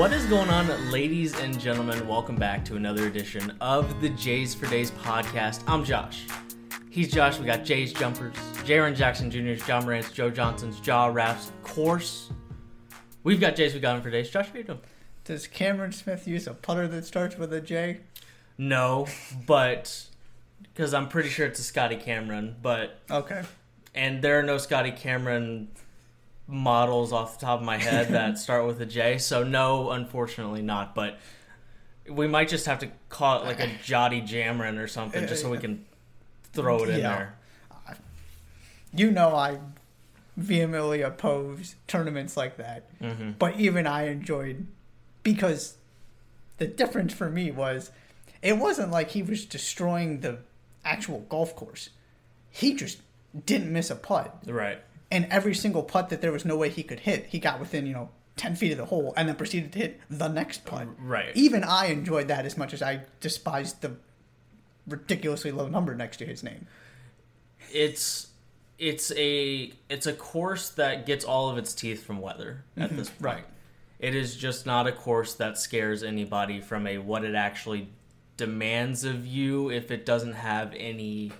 What is going on, ladies and gentlemen? Welcome back to another edition of the Jays for Days podcast. I'm Josh. He's Josh. We got Jays jumpers, Jaren Jackson Jr.'s, John Morant's, Joe Johnson's, Jaw Raps, course. We've got Jays we got him for days. Josh, how you doing? Does Cameron Smith use a putter that starts with a J? No, but because I'm pretty sure it's a Scotty Cameron, but Okay. and there are no Scotty Cameron models off the top of my head that start with a J. So no, unfortunately not. But we might just have to call it like a Jotty Jamron or something, just so we can throw it in Yeah. there. You know I vehemently oppose tournaments like that. hmm But even I enjoyed because the difference for me was it wasn't like he was destroying the actual golf course. He just didn't miss a putt. Right. And every single putt that there was no way he could hit, he got within, you know, 10 feet of the hole and then proceeded to hit the next putt. Right. Even I enjoyed that as much as I despised the ridiculously low number next to his name. It's it's a it's a course that gets all of its teeth from weather at mm-hmm. this point. right. It is just not a course that scares anybody from a what it actually demands of you if it doesn't have any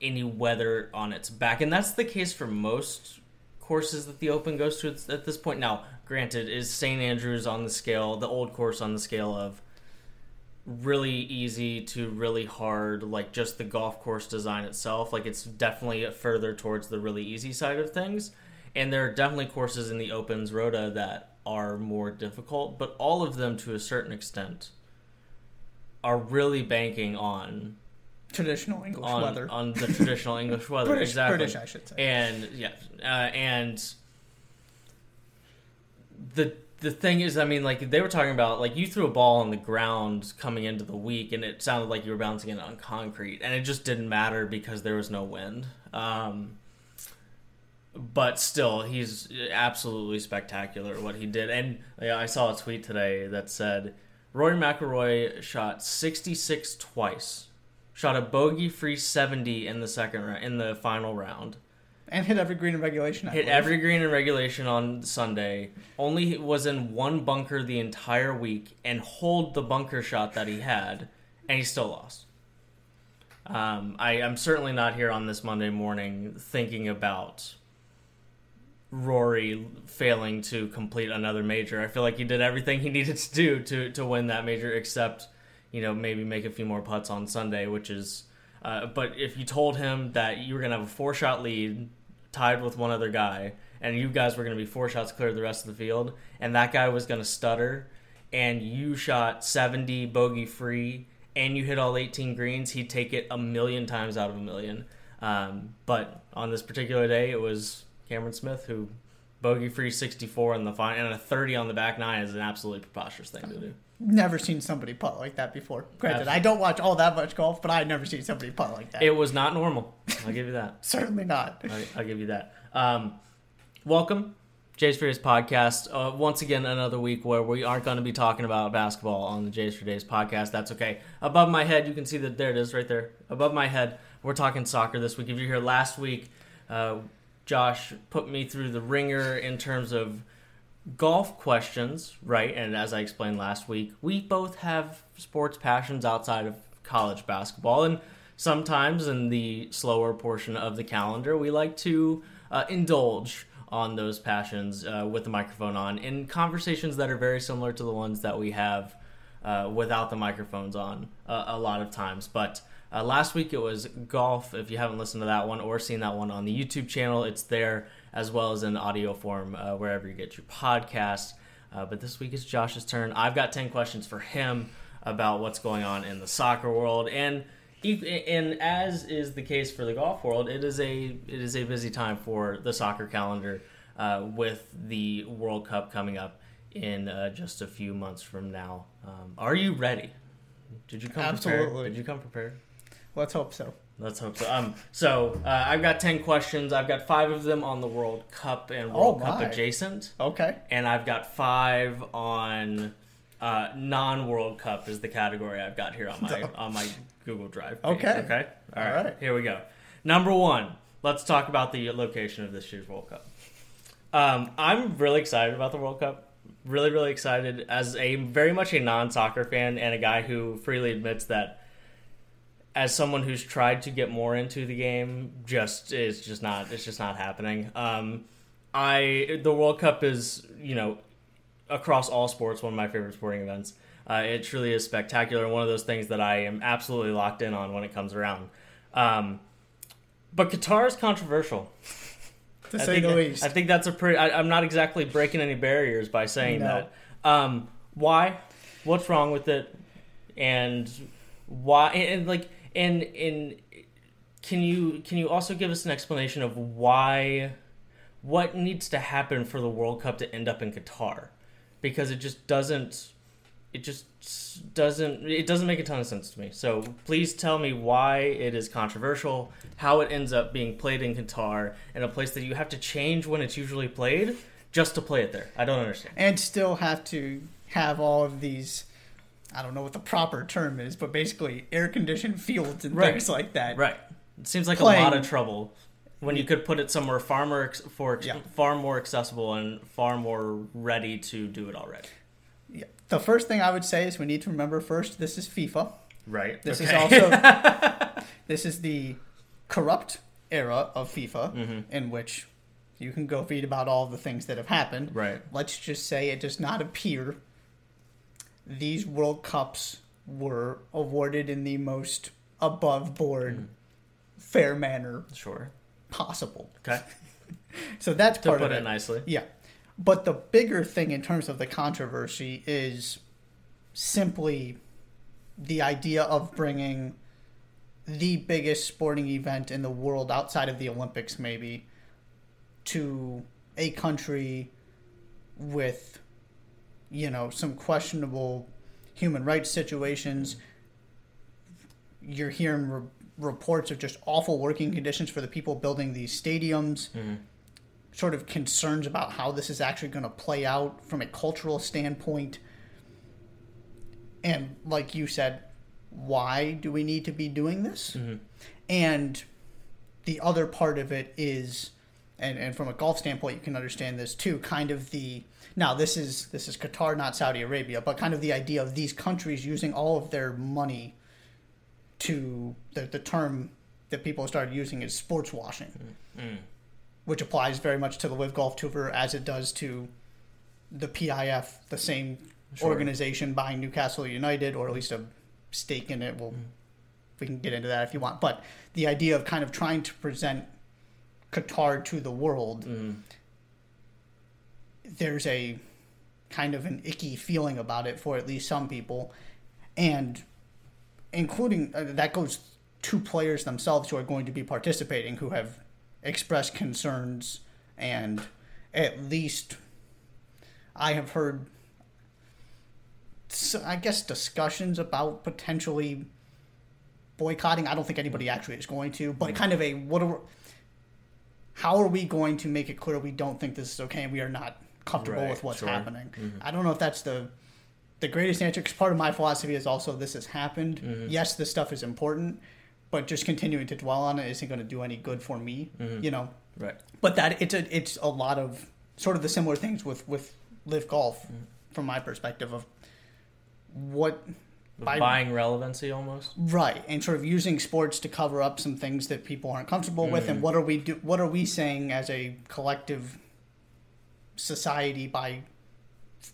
any weather on its back. And that's the case for most courses that the Open goes to at this point. Now, granted, is St. Andrews on the scale, the old course on the scale of really easy to really hard, like just the golf course design itself. Like it's definitely further towards the really easy side of things. And there are definitely courses in the Opens Rota that are more difficult, but all of them to a certain extent are really banking on Traditional English on, weather. on the traditional English weather. British, exactly. British, I should say. And yeah, uh, and the the thing is, I mean, like they were talking about, like you threw a ball on the ground coming into the week, and it sounded like you were bouncing it on concrete, and it just didn't matter because there was no wind. Um, but still, he's absolutely spectacular what he did. And yeah, I saw a tweet today that said Rory McIlroy shot 66 twice, shot a bogey-free 70 in the second round, in the final round. and hit every green in regulation. I Hit believe. every green in regulation on Sunday. Only was in one bunker the entire week and hold the bunker shot that he had, and he still lost. Um, I, I'm certainly not here on this Monday morning thinking about Rory failing to complete another major. I feel like he did everything he needed to do to, to win that major, except you know maybe make a few more putts on Sunday, which is. Uh, but if you told him that you were gonna have a four shot lead, tied with one other guy, and you guys were gonna be four shots clear of the rest of the field, and that guy was gonna stutter, and you shot seventy bogey free, and you hit all eighteen greens, he'd take it a million times out of a million. Um, but on this particular day, it was Cameron Smith who bogey free 64 in the final and a 30 on the back nine is an absolutely preposterous thing to do. Never seen somebody putt like that before. Granted, Absolutely. I don't watch all that much golf, but I've never seen somebody putt like that. It was not normal. I'll give you that. Certainly not. I, I'll give you that. Um, welcome, Jays for Days podcast. Uh, once again, another week where we aren't going to be talking about basketball on the Jays for Days podcast. That's okay. Above my head, you can see that there it is right there. Above my head, we're talking soccer this week. If you're here last week, uh, Josh put me through the ringer in terms of golf questions, right? And as I explained last week, we both have sports passions outside of college basketball. And sometimes in the slower portion of the calendar, we like to uh, indulge on those passions uh, with the microphone on in conversations that are very similar to the ones that we have uh, without the microphones on uh, a lot of times. But uh, last week it was golf. If you haven't listened to that one or seen that one on the YouTube channel, it's there as well as in audio form uh, wherever you get your podcast. Uh, but this week is Josh's turn. I've got 10 questions for him about what's going on in the soccer world. And and as is the case for the golf world, it is a it is a busy time for the soccer calendar uh, with the World Cup coming up in uh, just a few months from now. Um, are you ready? Did you come prepared? Absolutely. Did you come prepared? Let's hope so. Let's hope so. Um, so uh, I've got ten questions. I've got five of them on the World Cup and World Oh, Cup adjacent, Okay. and I've got five on uh, non-World Cup is the category I've got here on my on my Google Drive. Page. Okay. Okay. All All right. right. Here we go. Number one. Let's talk about the location of this year's World Cup. Um, I'm really excited about the World Cup really, really excited as a very much a non soccer fan and a guy who freely admits that as someone who's tried to get more into the game, just is just not it's just not happening. Um, I the World Cup is you know across all sports one of my favorite sporting events. Uh, it truly is spectacular and one of those things that I am absolutely locked in on when it comes around. Um, but Qatar is controversial. To I say think, the least. I think that's a pretty. I, I'm not exactly breaking any barriers by saying No. that. Um, why? What's wrong with it? And why? And, and like, and and can you can you also give us an explanation of why? What needs to happen for the World Cup to end up in Qatar? Because it just doesn't. It just doesn't. It doesn't make a ton of sense to me. So please tell me why it is controversial, how it ends up being played in Qatar, in a place that you have to change when it's usually played just to play it there. I don't understand. and still have to have all of these I don't know what the proper term is, but basically air conditioned fields and Right. things like that. Right. It seems like Playing- a lot of trouble when you could put it somewhere far more ex- for Yeah. far more accessible and far more ready to do it already. Yeah. The first thing I would say is we need to remember first this is FIFA. Right. This Okay. is also this is the corrupt era of FIFA Mm-hmm. in which you can go read about all the things that have happened. right. Let's just say it does not appear these World Cups were awarded in the most above board Mm-hmm. fair manner Sure. possible. Okay. So that's To part put of it it. nicely. Yeah. But the bigger thing in terms of the controversy is simply the idea of bringing the biggest sporting event in the world outside of the Olympics, maybe, to a country with, you know, some questionable human rights situations. You're hearing re- reports of just awful working conditions for the people building these stadiums mm-hmm. sort of concerns about how this is actually going to play out from a cultural standpoint. And like you said, why do we need to be doing this? Mm-hmm. And the other part of it is, and, and from a golf standpoint, you can understand this too. Kind of the now this is this is Qatar, not Saudi Arabia, but kind of the idea of these countries using all of their money to the the term that people started using is sports washing mm, mm. which applies very much to the LIV Golf Tour as it does to the PIF, the same Sure. organization buying Newcastle United, or at least a stake in it. Well, mm. we can get into that if you want. But the idea of kind of trying to present Qatar to the world, there's a kind of an icky feeling about it for at least some people, and including uh, that goes to players themselves who are going to be participating who have expressed concerns and at least I have heard I guess discussions about potentially boycotting. I don't think anybody actually is going to, but kind of a what are how are we going to make it clear we don't think this is okay and we are not comfortable Right, with what's sure. happening? Mm-hmm. I don't know if that's the the greatest answer because part of my philosophy is also this has happened. Mm-hmm. Yes, this stuff is important, but just continuing to dwell on it isn't going to do any good for me. Mm-hmm. You know, Right. but that it's a it's a lot of sort of the similar things with with LIV Golf from my perspective of what by Buying relevancy almost. right and sort of using sports to cover up some things that people aren't comfortable with and what are we do what are we saying as a collective society by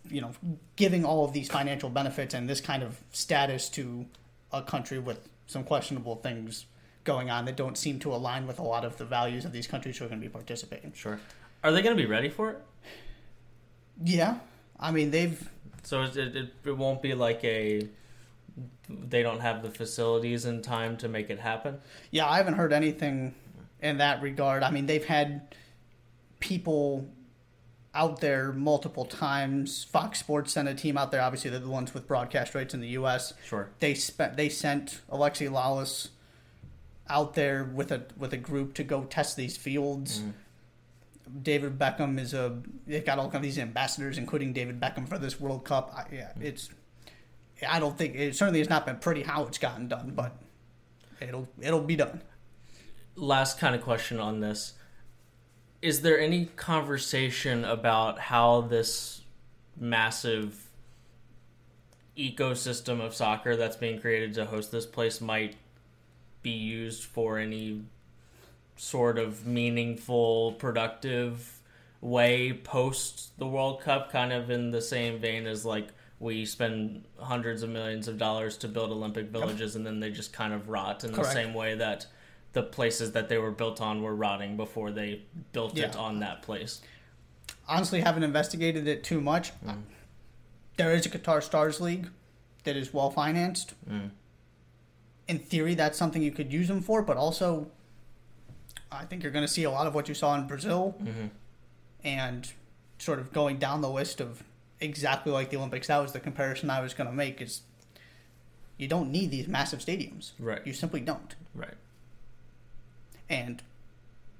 you know giving all of these financial benefits and this kind of status to a country with some questionable things going on that don't seem to align with a lot of the values of these countries who are going to be participating Sure. Are they going to be ready for it? Yeah, I mean they've So it, it, it won't be like a. They don't have the facilities in time to make it happen. yeah I haven't heard anything in that regard. I mean they've had people out there multiple times. Fox Sports sent a team out there. Obviously they're the ones with broadcast rights in the U.S. Sure. They spent they sent Alexi Lalas out there with a with a group to go test these fields. Mm-hmm. David Beckham is a they got all kind of these ambassadors, including David Beckham for this World Cup. I, yeah, mm-hmm. it's I don't think it certainly has not been pretty how it's gotten done, but it'll it'll be done. last kind of question on this is there any conversation about how this massive ecosystem of soccer that's being created to host this place might be used for any sort of meaningful, productive way post the World Cup, kind of in the same vein as like we spend hundreds of millions of dollars to build Olympic villages and then they just kind of rot in Correct. the same way that the places that they were built on were rotting before they built it on that place. Honestly, haven't investigated it too much. There is a Qatar Stars League that is well financed. Mm. In theory, that's something you could use them for, but also, I think you're going to see a lot of what you saw in Brazil Mhm. and sort of going down the list of exactly like the Olympics. That was the comparison I was going to make. Is you don't need these massive stadiums. Right. You simply don't. Right. And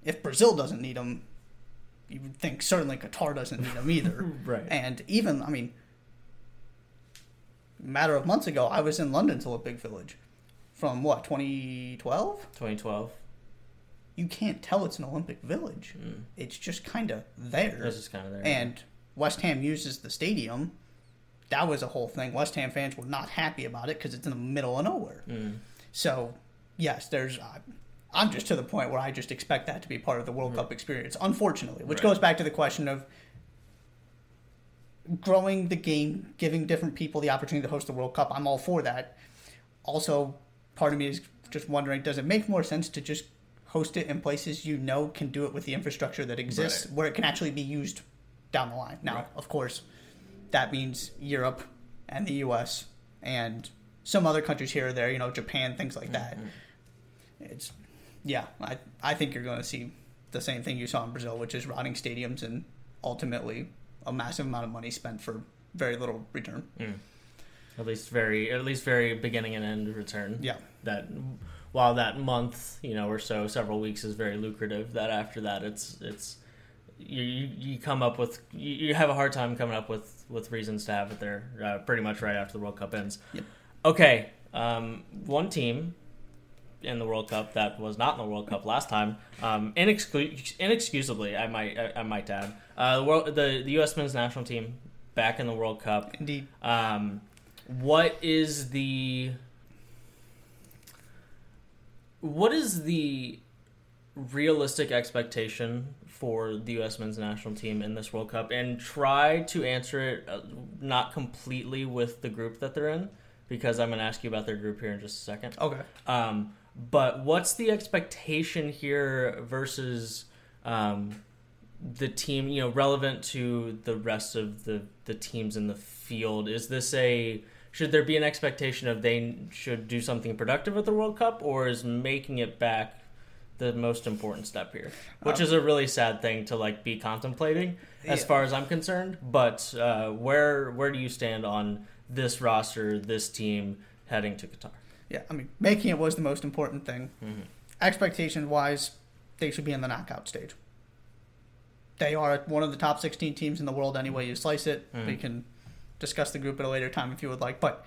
if Brazil doesn't need them, you would think certainly Qatar doesn't need them either. Right. And even, I mean, a matter of months ago, I was in London's Olympic Village from what 2012. 2012. You can't tell it's an Olympic Village. Mm. It's just kind of there. This is kind of there. and West Ham uses the stadium. That was a whole thing. West Ham fans were not happy about it because it's in the middle of nowhere. Mm. So, yes, there's. Uh, I'm just to the point where I just expect that to be part of the World Cup experience, unfortunately, which Mm-hmm. Right. goes back to the question of growing the game, giving different people the opportunity to host the World Cup. I'm all for that. Also, part of me is just wondering does it make more sense to just host it in places you know can do it with the infrastructure that exists, Right. where it can actually be used down the line? Now, Right. of course, that means Europe and the US and some other countries here or there, you know, Japan, things like that. It's yeah, I I think you're going to see the same thing you saw in Brazil, which is rotting stadiums and ultimately a massive amount of money spent for very little return. At least very, at least very beginning and end return. Yeah. That while that month, you know, or so, several weeks is very lucrative. That after that, it's it's you you, come up with you, you have a hard time coming up with with reasons to have it there. Uh, pretty much right after the World Cup ends. Yep. Okay, um, one team in the World Cup that was not in the World Cup last time, um, inexcu- inexcusably, I might I, I might add, uh, the, world, the the U.S. men's national team back in the World Cup. Indeed. Um, what is the what is the realistic expectation for the U.S. men's national team in this World Cup? And try to answer it uh, not completely with the group that they're in, because I'm going to ask you about their group here in just a second. Okay. Um, but what's the expectation here versus um, the team? You know, relevant to the rest of the the teams in the field. Is this a should there be an expectation of they should do something productive at the World Cup, or is making it back the most important step here? Which is a really sad thing to like be contemplating, as Yeah. far as I'm concerned. But uh, where where do you stand on this roster, this team heading to Qatar? Yeah, I mean, making it was the most important thing. Mhm. Expectation wise, they should be in the knockout stage. They are one of the top 16 teams in the world, anyway you slice it. Mhm. We can discuss the group at a later time if you would like. But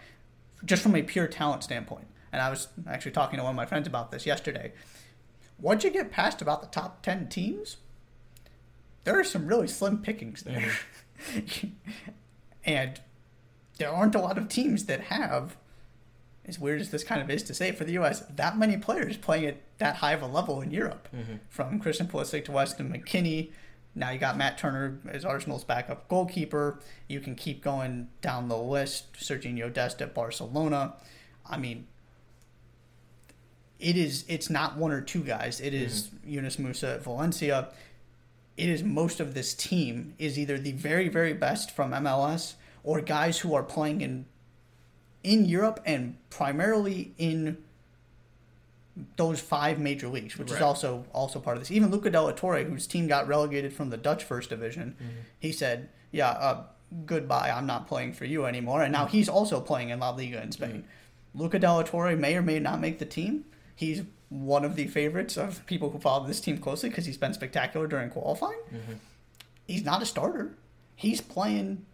just from a pure talent standpoint, and I was actually talking to one of my friends about this yesterday. Once you get past about the top 10 teams, there are some really slim pickings there. and there aren't a lot of teams that have as weird as this kind of is to say for the U.S., that many players playing at that high of a level in Europe, mm-hmm. from Christian Pulisic to Weston McKennie. Now you got Matt Turner as Arsenal's backup goalkeeper. You can keep going down the list. Sergiño Dest at Barcelona. I mean, it is. It's not one or two guys. It is mm-hmm. Yunus Musah at Valencia. It is most of this team is either the very very best from MLS or guys who are playing in in Europe and primarily in those five major leagues, which is also also part of this. Even Luca de la Torre, whose team got relegated from the Dutch First Division, mm-hmm. he said, "Yeah, uh, goodbye. I'm not playing for you anymore." And now mm-hmm. he's also playing in La Liga in Spain. Mm-hmm. Luca de la Torre may or may not make the team. He's one of the favorites of people who follow this team closely because he's been spectacular during qualifying. He's not a starter. He's playing.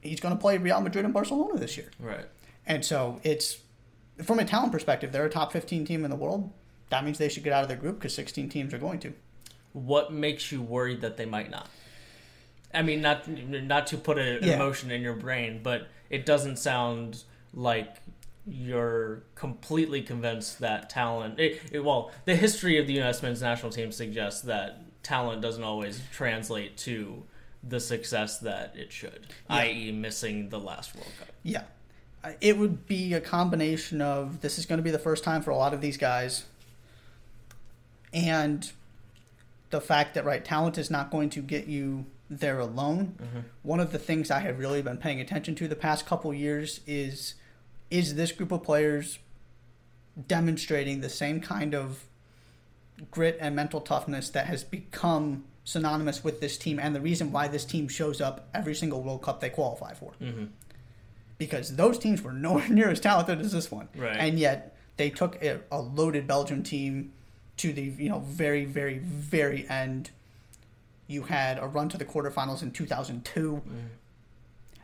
He's going to play Real Madrid and Barcelona this year. Right. And so it's from a talent perspective, they're a top 15 team in the world. That means they should get out of their group because 16 teams are going to. What makes you worried that they might not? I mean, not not to put an Yeah. emotion in your brain, but it doesn't sound like you're completely convinced that talent. It, it- well, the history of the U.S. men's national team suggests that talent doesn't always translate to the success that it should, Yeah. i.e., missing the last World Cup. Yeah. It would be a combination of this is going to be the first time for a lot of these guys, and the fact that, right, talent is not going to get you there alone. One of the things I have really been paying attention to the past couple years is is this group of players demonstrating the same kind of grit and mental toughness that has become synonymous with this team and the reason why this team shows up every single World Cup they qualify for Mm-hmm. Because those teams were nowhere near as talented as this one. Right. And yet they took a, a loaded Belgium team to the you know very very very end. You had a run to the quarterfinals in 2002.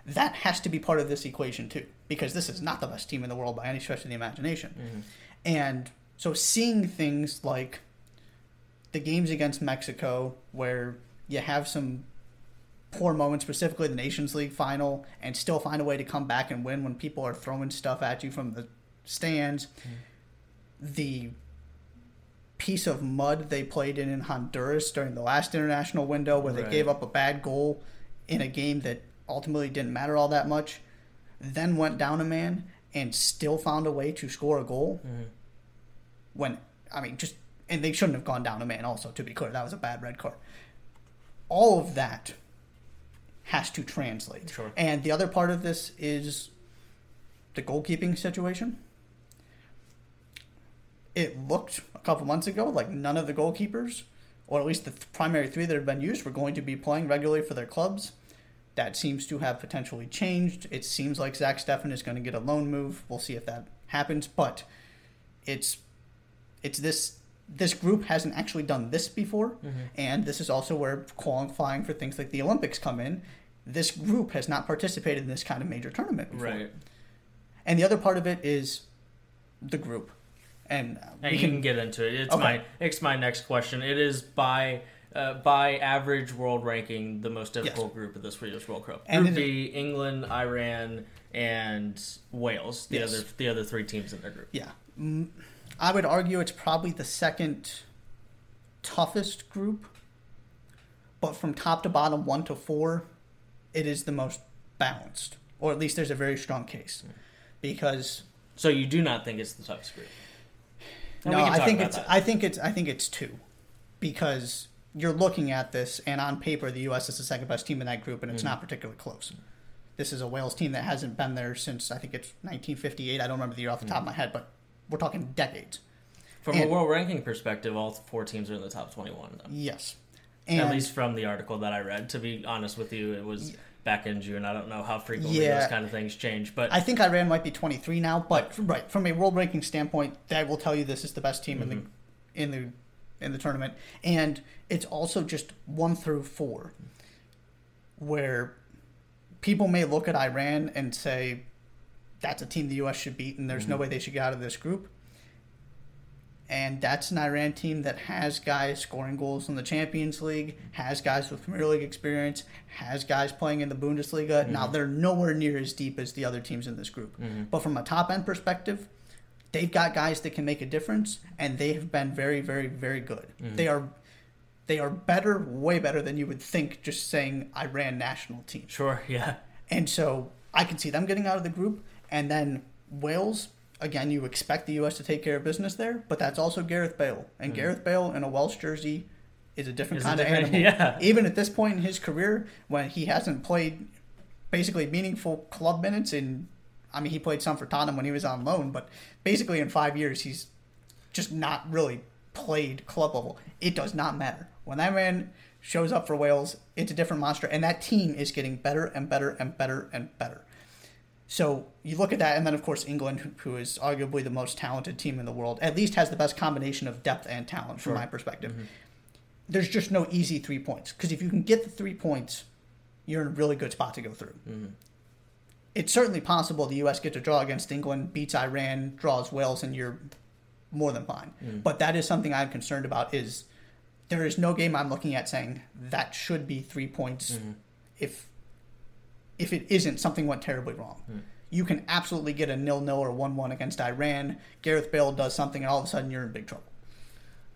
That has to be part of this equation too, because this is not the best team in the world by any stretch of the imagination. Mm-hmm. And so seeing things like the games against Mexico, where you have some poor moments, specifically the Nations League final, and still find a way to come back and win when people are throwing stuff at you from the stands. Mm-hmm. The piece of mud they played in in Honduras during the last international window, where they gave up a bad goal in a game that ultimately didn't matter all that much, then went down a man and still found a way to score a goal. Mm-hmm. When I mean, just and they shouldn't have gone down a man. Also, to be clear, that was a bad red card. All of that has to translate. Sure. And the other part of this is the goalkeeping situation. It looked a couple months ago like none of the goalkeepers, or at least the th- primary three that have been used, were going to be playing regularly for their clubs. That seems to have potentially changed. It seems like Zach Steffen is going to get a loan move. We'll see if that happens, but it's it's this this group hasn't actually done this before, and this is also where qualifying for things like the Olympics come in. This group has not participated in this kind of major tournament before. Right. And the other part of it is the group. And And we you can can get into it. It's Okay. my it's my next question. It is by uh, by average world ranking the most difficult group of this year's World Cup. And group it- B: England, Iran, and Wales. The Yes. other the other three teams in their group. Yeah. Mm, I would argue it's probably the second toughest group. But from top to bottom, one to four, it is the most balanced. Or at least there's a very strong case. Because So you do not think it's the toughest group? And no, I think it's that. I think it's I think it's two. Because you're looking at this and on paper the US is the second best team in that group and it's Mm-hmm. not particularly close. This is a Wales team that hasn't been there since I think it's 1958. I don't remember the year off the top Mm-hmm. of my head, but we're talking decades. From a world ranking perspective, all four teams are in the top twenty-one. Though. Yes. At least from the article that I read. To be honest with you, it was back in June. I don't know how frequently Yeah. those kind of things change, but I think Iran might be 23 now, but right from a world ranking standpoint, that will tell you this is the best team in the mm-hmm. in the in the tournament, and it's also just one through four, where people may look at Iran and say that's a team the U.S. should beat, and there's no mm-hmm. way they should get out of this group. And that's an Iran team that has guys scoring goals in the Champions League, has guys with Premier League experience, has guys playing in the Bundesliga. Now mm-hmm. they're nowhere near as deep as the other teams in this group. Mm-hmm. But from a top end perspective, they've got guys that can make a difference, and they have been very, very, very good. They are they are better, way better than you would think just saying Iran national team. sure, yeah. And so I can see them getting out of the group. And then Wales, again, you expect the U.S. to take care of business there, but that's also Gareth Bale. And hmm. Gareth Bale in a Welsh jersey is a different Is a kind of animal. yeah. Even at this point in his career, when he hasn't played basically meaningful club minutes in, I mean, he played some for Tottenham when he was on loan, but basically in five years, he's just not really played club level. It does not matter. When that man shows up for Wales, it's a different monster, and that team is getting better and better and better and better. So you look at that, and then of course England, who- who is arguably the most talented team in the world, at least has the best combination of depth and talent from Sure. my perspective. Mm-hmm. There's just no easy three points because if you can get the three points, you're in a really good spot to go through. Mm-hmm. It's certainly possible the U.S. gets a draw against England, beats Iran, draws Wales, and you're more than fine. Mm-hmm. But that is something I'm concerned about. Is there is no game I'm looking at saying that should be three points if if it isn't something went terribly wrong. Hmm. You can absolutely get a nil nil or one one against Iran. Gareth Bale does something, and all of a sudden you're in big trouble.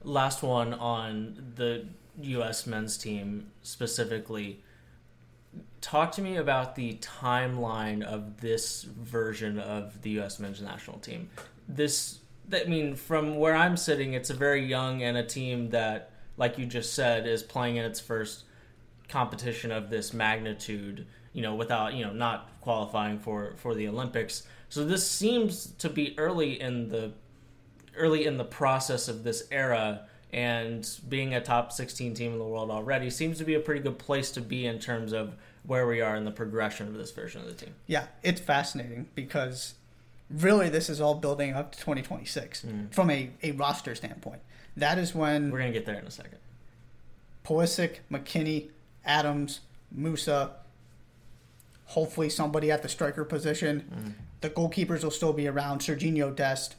Last one on the U.S. men's team specifically. Talk to me about the timeline of this version of the U.S. men's national team. This, I mean, from where I'm sitting, it's a very young and a team that, like you just said, is playing in its first competition of this magnitude. You know, without you know not qualifying for for the Olympics. So this seems to be early in the early in the process of this era and being a top 16 team in the world already seems to be a pretty good place to be in terms of where we are in the progression of this version of the team. Yeah, it's fascinating because really this is all building up to 2026 hmm. from a, a roster standpoint. That is when We're going to get there in a second. Pulisic, McKennie, Adams, Musah, hopefully somebody at the striker position. Mm-hmm. The goalkeepers will still be around. Sergiño Dest,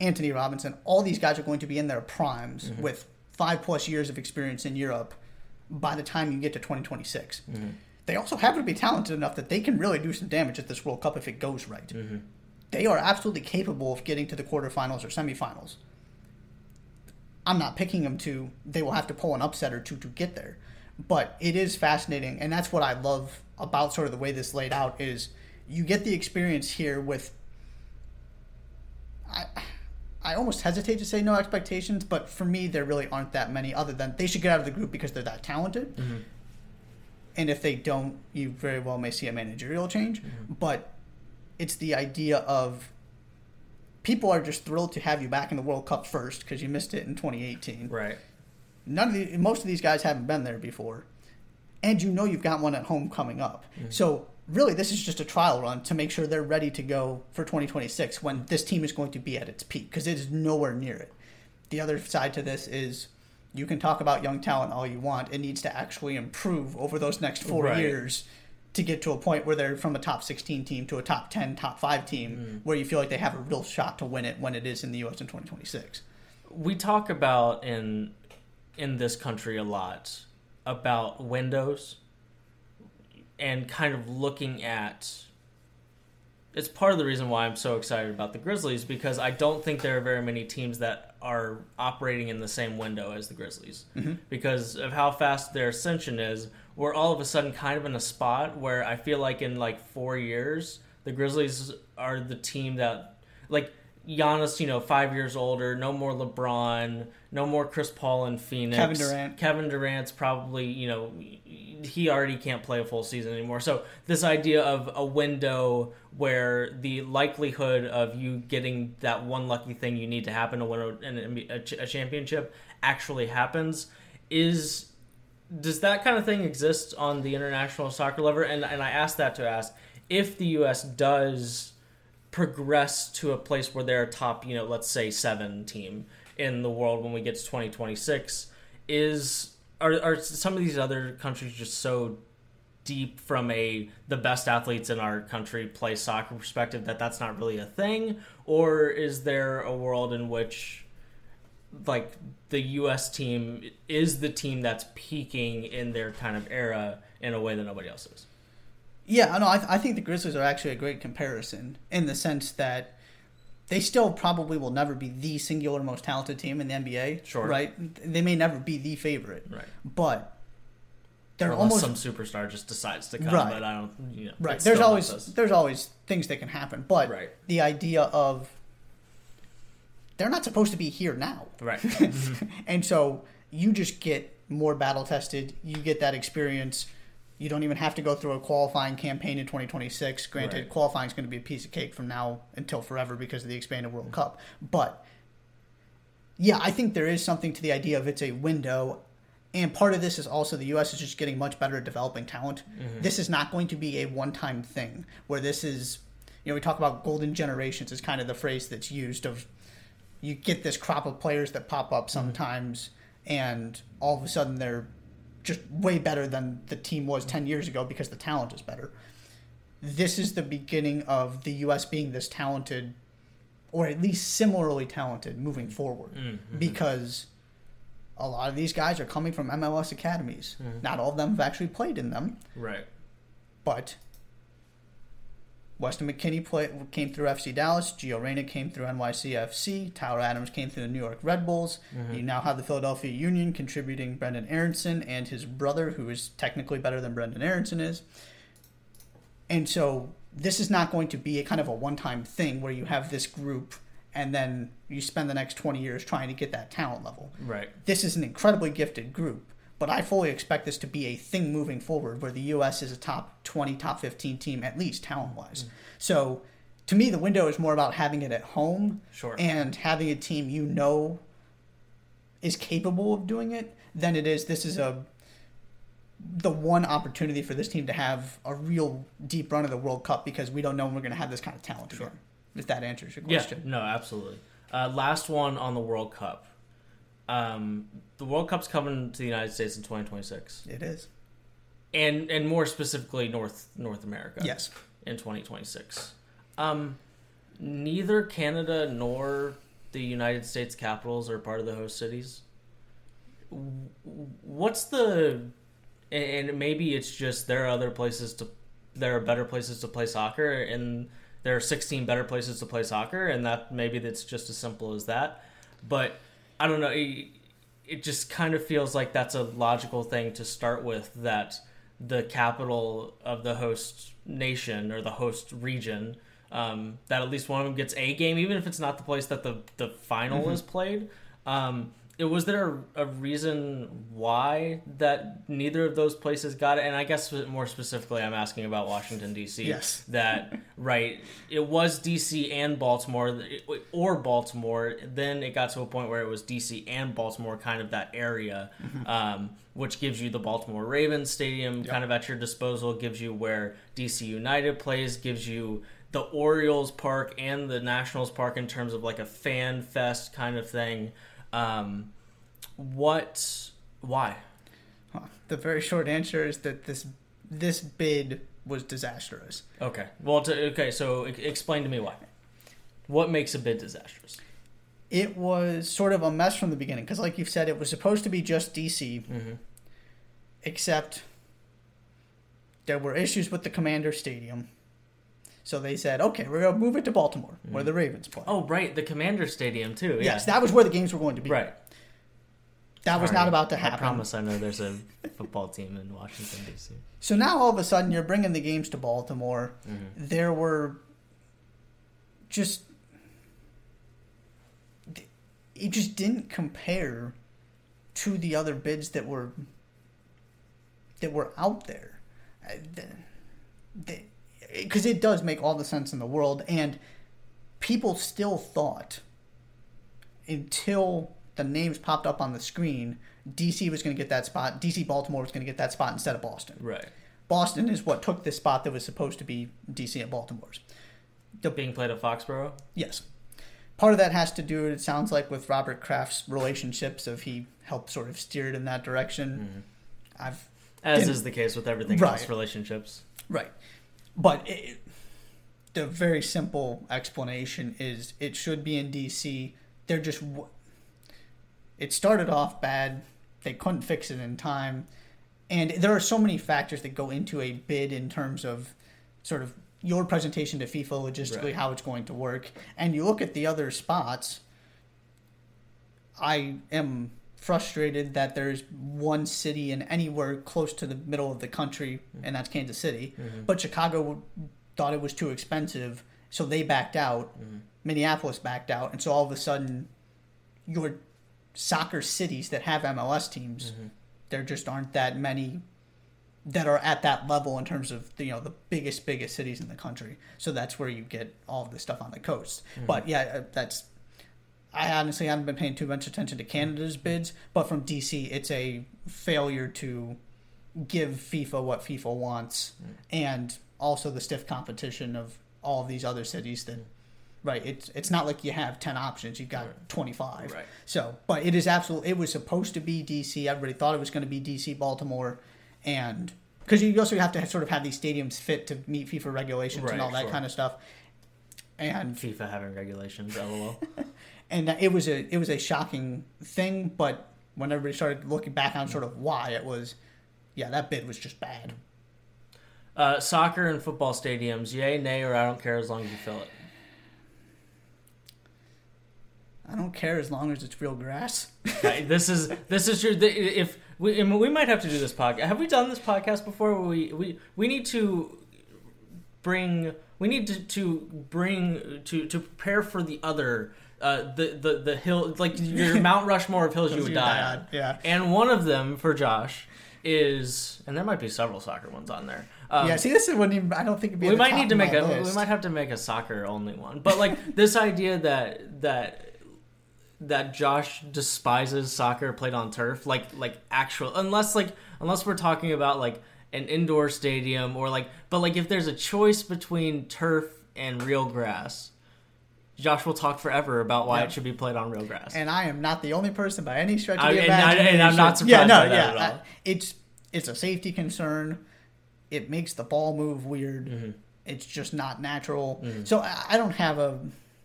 Antonee Robinson. All these guys are going to be in their primes mm-hmm. with five plus years of experience in Europe by the time you get to 2026. Mm-hmm. They also happen to be talented enough that they can really do some damage at this World Cup if it goes right. They are absolutely capable of getting to the quarterfinals or semifinals. I'm not picking them to. They will have to pull an upset or two to get there. But it is fascinating, and that's what I love about sort of the way this laid out is you get the experience here with. I, I almost hesitate to say no expectations, but for me, there really aren't that many. Other than they should get out of the group because they're that talented, mm-hmm. and if they don't, you very well may see a managerial change. Mm-hmm. But it's the idea of people are just thrilled to have you back in the World Cup first because you missed it in 2018 Right. none of the most of these guys haven't been there before and you know you've got one at home coming up. So really this is just a trial run to make sure they're ready to go for 2026 when this team is going to be at its peak because it is nowhere near it. The other side to this is you can talk about young talent all you want. It needs to actually improve over those next four Right. years to get to a point where they're from a top 16 team to a top 10 top 5 team mm. where you feel like they have a real shot to win it when it is in the us in 2026 We talk about in in this country a lot about windows and kind of looking at it's part of the reason why I'm so excited about the Grizzlies because I don't think there are very many teams that are operating in the same window as the Grizzlies mm-hmm. because of how fast their ascension is. We're all of a sudden kind of in a spot where I feel like in like four years the Grizzlies are the team that like Giannis, you know, five years older, no more LeBron, no more Chris Paul and Phoenix. Kevin Durant. Kevin Durant's probably, you know, he already can't play a full season anymore. So this idea of a window where the likelihood of you getting that one lucky thing you need to happen to win a, a, a championship actually happens is does that kind of thing exist on the international soccer level? And and I ask that to ask if the U.S. does progress to a place where they're top, you know, let's say seven team in the world when we get to 2026, is are are some of these other countries just so deep from a the best athletes in our country play soccer perspective that that's not really a thing, or is there a world in which like the U.S. team is the team that's peaking in their kind of era in a way that nobody else is. Yeah, no, I, I think the Grizzlies are actually a great comparison in the sense that they still probably will never be the singular most talented team in the NBA. Sure. Right? They may never be the favorite. Right. But they're Unless almost some superstar just decides to come, Right. but I don't. You know, right. There's always there's always things that can happen, but Right. the idea of they're not supposed to be here now. right. And so you just get more battle tested. You get that experience. You don't even have to go through a qualifying campaign in 2026. Granted, Right. qualifying is going to be a piece of cake from now until forever because of the expanded World Cup. But yeah, I think there is something to the idea of it's a window. And part of this is also the U.S. is just getting much better at developing talent. Mm-hmm. This is not going to be a one time thing where this is, you know, we talk about golden generations is kind of the phrase that's used of you get this crop of players that pop up mm-hmm. sometimes and all of a sudden they're just way better than the team was 10 years ago because the talent is better. This is the beginning of the US being this talented or at least similarly talented moving forward mm-hmm. because a lot of these guys are coming from MLS academies. Mm-hmm. Not all of them have actually played in them, Right. but Weston McKennie play, came through FC Dallas. Gio Reyna came through NYCFC. Tyler Adams came through the New York Red Bulls. Mm-hmm. You now have the Philadelphia Union contributing Brenden Aaronson and his brother, who is technically better than Brenden Aaronson is. And so this is not going to be a kind of a one-time thing where you have this group and then you spend the next 20 years trying to get that talent level Right. this is an incredibly gifted group, but I fully expect this to be a thing moving forward where the U.S. is a top 20, top 15 team, at least talent wise. So to me, the window is more about having it at home Sure. and having a team you know is capable of doing it than it is this is a the one opportunity for this team to have a real deep run of the World Cup because we don't know when we're going to have this kind of talent again. If that answers your question. Yeah, no, absolutely. Uh, last one on the World Cup. Um, the World Cup's coming to the United States in 2026, It is. and and more specifically North North America. Yes. in 2026. Um, neither Canada nor the United States capitals are part of the host cities. What's the and and maybe it's just there are other places to there are better places to play soccer and there are 16 better places to play soccer and that maybe that's just as simple as that but i don't know it, it just kind of feels like that's a logical thing to start with that the capital of the host nation or the host region um, that at least one of them gets a game even if it's not the place that the, the final is played. Um, was there a, a reason why that neither of those places got it? And i guess more specifically i'm asking about washington d.c Yes. that right it was dc and baltimore or baltimore then it got to a point where it was dc and baltimore kind of that area um, which gives you the baltimore ravens stadium kind of at your disposal gives you where dc united plays gives you the orioles park and the nationals park in terms of like a fan fest kind of thing um, what why Huh. The very short answer is that this this bid was disastrous. okay well to, okay so explain to me why what makes a bid disastrous It was sort of a mess from the beginning because, like you've said, it was supposed to be just DC, mm-hmm. except there were issues with the Commander Stadium. So they said, "Okay, we're gonna move it to Baltimore, where the Ravens play." Oh, right, the Commander Stadium too. Yeah. yes, that was where the games were going to be. right. That was Sorry. not about to happen. I promise I know there's a football team in Washington D.C. So now all of a sudden you're bringing the games to Baltimore. Mm-hmm. There were just it just didn't compare to the other bids that were that were out there. Because it does make all the sense in the world, and people still thought until the names popped up on the screen, DC was going to get that spot. DC Baltimore was going to get that spot instead of Boston. Right. Boston is what took this spot that was supposed to be DC and Baltimore's. The, Being played at Foxborough. Yes. Part of that has to do, it sounds like, with Robert Kraft's relationships, of he helped sort of steer it in that direction. Mm-hmm. I've As is the case with everything Right. else, relationships. right, but it, the very simple explanation is it should be in DC. They're just it started off bad. They couldn't fix it in time, and there are so many factors that go into a bid in terms of sort of your presentation to FIFA logistically, Right. how it's going to work. And you look at the other spots. I am frustrated that there's one city in anywhere close to the middle of the country, mm-hmm. and that's Kansas City. Mm-hmm. But Chicago thought it was too expensive, so they backed out. Mm-hmm. Minneapolis backed out, and so all of a sudden, your soccer cities that have MLS teams, there just aren't that many that are at that level in terms of the, you know the biggest biggest cities in the country. So that's where you get all of the stuff on the coast. But yeah, uh, that's I honestly haven't been paying too much attention to Canada's bids, but from DC, it's a failure to give FIFA what FIFA wants, mm. and also the stiff competition of all of these other cities that. Right, it's it's not like you have ten options; you've got Right. twenty five. Right. So, but it is absolutely. It was supposed to be DC. Everybody thought it was going to be DC, Baltimore, and because you also have to sort of have these stadiums fit to meet FIFA regulations Right, and all that sure. kind of stuff. And FIFA having regulations. LOL. And it was a it was a shocking thing, but when everybody started looking back on sort of why it was, yeah, that bid was just bad. Uh, soccer and football stadiums, yay, nay, or I don't care as long as you fill it. I don't care as long as it's real grass. This is this is true. If we and we might have to do this podcast. Have we done this podcast before? We we we need to bring. We need to, to bring to to prepare for the other. Uh, the, the the hill like your Mount Rushmore of hills you would die on. yeah. And one of them for Josh is, and there might be several soccer ones on there. Um, yeah, see, this is wouldn't even. I don't think it'd be. we might need to make a list. we might have to make a soccer only one but like this idea that that that josh despises soccer played on turf like like actual unless like unless we're talking about like an indoor stadium or like but like if there's a choice between turf and real grass josh will talk forever about why Yeah. it should be played on real grass And I am not the only person by any stretch of I, the imagination. And, I, am not surprised yeah, no, yeah, at all. I- it's it's a safety concern. It makes the ball move weird. Mm-hmm. It's just not natural. So I, I don't have a.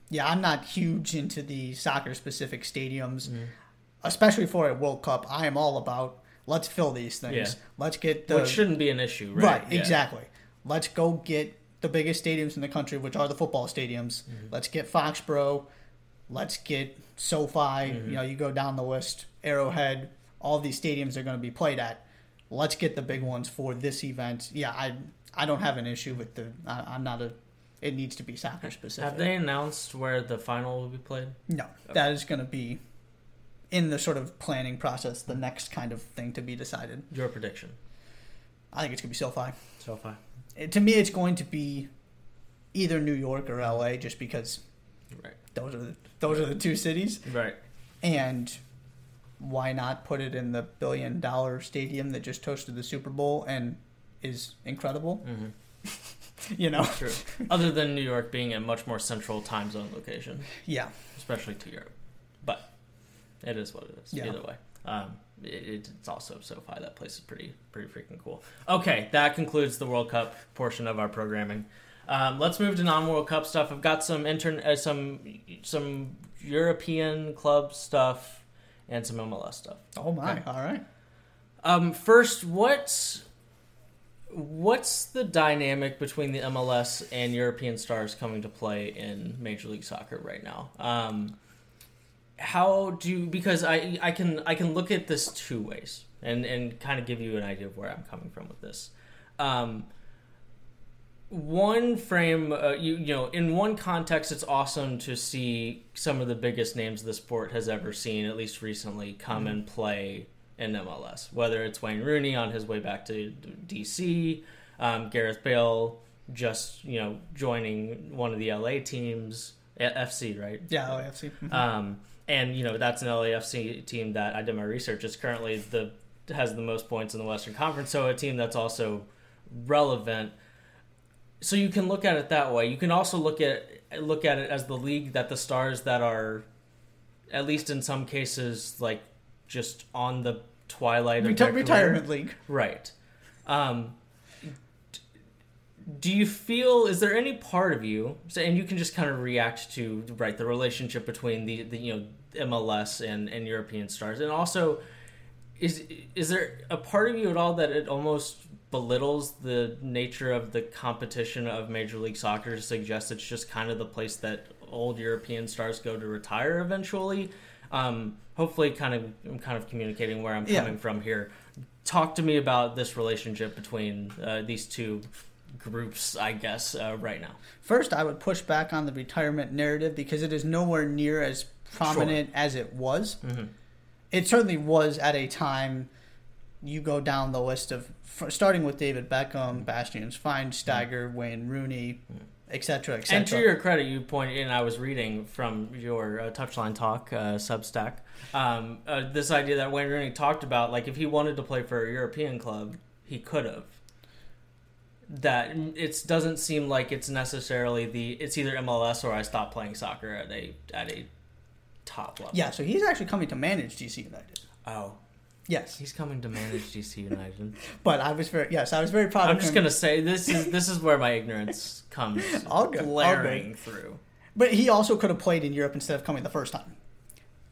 Yeah, I'm not huge into the soccer specific stadiums, Mm-hmm. especially for a World Cup. I am all about let's fill these things. Yeah. Let's get the which shouldn't be an issue right, Right, Yeah. exactly. Let's go get the biggest stadiums in the country, which are the football stadiums. Mm-hmm. Let's get Foxborough. Let's get SoFi. Mm-hmm. You know, you go down the list, Arrowhead. All these stadiums are going to be played at. Let's get the big ones for this event. Yeah, I I don't have an issue with the. I, I'm not a. It needs to be soccer specific. have they announced where the final will be played No, that is going to be in the sort of planning process. The next kind of thing to be decided. your prediction I think it's going to be SoFi. so far it- to me, it's going to be either New York or LA, just because right those are the, those are the two cities. right And why not put it in the billion dollar stadium that just hosted the Super Bowl and is incredible? mm-hmm. You know, True. Other than New York being a much more central time zone location, yeah, especially to Europe, but it is what it is. Yeah. Either way, um, it, it's also SoFi. That place is pretty pretty freaking cool. Okay, that concludes the World Cup portion of our programming. Um, let's move to non-World Cup stuff. I've got some intern, uh, some some European club stuff, and some MLS stuff. Oh my! Okay. All right. Um, first, what's what's the dynamic between the MLS and European stars coming to play in Major League Soccer right now? Um, how do because I I can I can look at this two ways and and kind of give you an idea of where I'm coming from with this. Um, one frame, uh, you you know, in one context, it's awesome to see some of the biggest names the sport has ever seen, at least recently, come and play in MLS. Whether it's Wayne Rooney on his way back to DC, um, Gareth Bale just you know joining one of the LA teams, FC, right? Yeah, LAFC. Mhm. Um, and you know that's an LAFC team that I did my research is currently the has the most points in the Western Conference, so a team that's also relevant. So you can look at it that way. You can also look at look at it as the league that the stars that are, at least in some cases, like just on the twilight of Reti- their career. retirement league. Right. Um, do you feel? Is there any part of you? so- And you can just kind of react to right the relationship between the, the you know MLS and and European stars, and also is is there a part of you at all that it almost belittles the nature of the competition of Major League Soccer to suggest it's just kind of the place that old European stars go to retire eventually? Um, hopefully, kind of I'm kind of communicating where I'm Yeah. coming from here. Talk to me about this relationship between uh, these two groups, I guess, uh, right now. First, I would push back on the retirement narrative because it is nowhere near as prominent as it was. Mhm. It certainly was at a time. You go down the list of starting with David Beckham, Bastians, Bastian Schweinsteiger, Wayne Rooney, etc., etc. And to your credit, you pointed, and I was reading from your uh, Touchline Talk uh, Substack, um, uh, this idea that Wayne Rooney talked about, like if he wanted to play for a European club, he could have. That it doesn't seem like it's necessarily the it's either MLS or I stop playing soccer at a at a top level. Yeah, so he's actually coming to manage DC United. Oh, Yes, he's coming to manage DC United. but I was very yes, I was very proud. I'm of just him. gonna say this is this is where my ignorance comes All good, all glaring through. But he also could have played in Europe instead of coming the first time.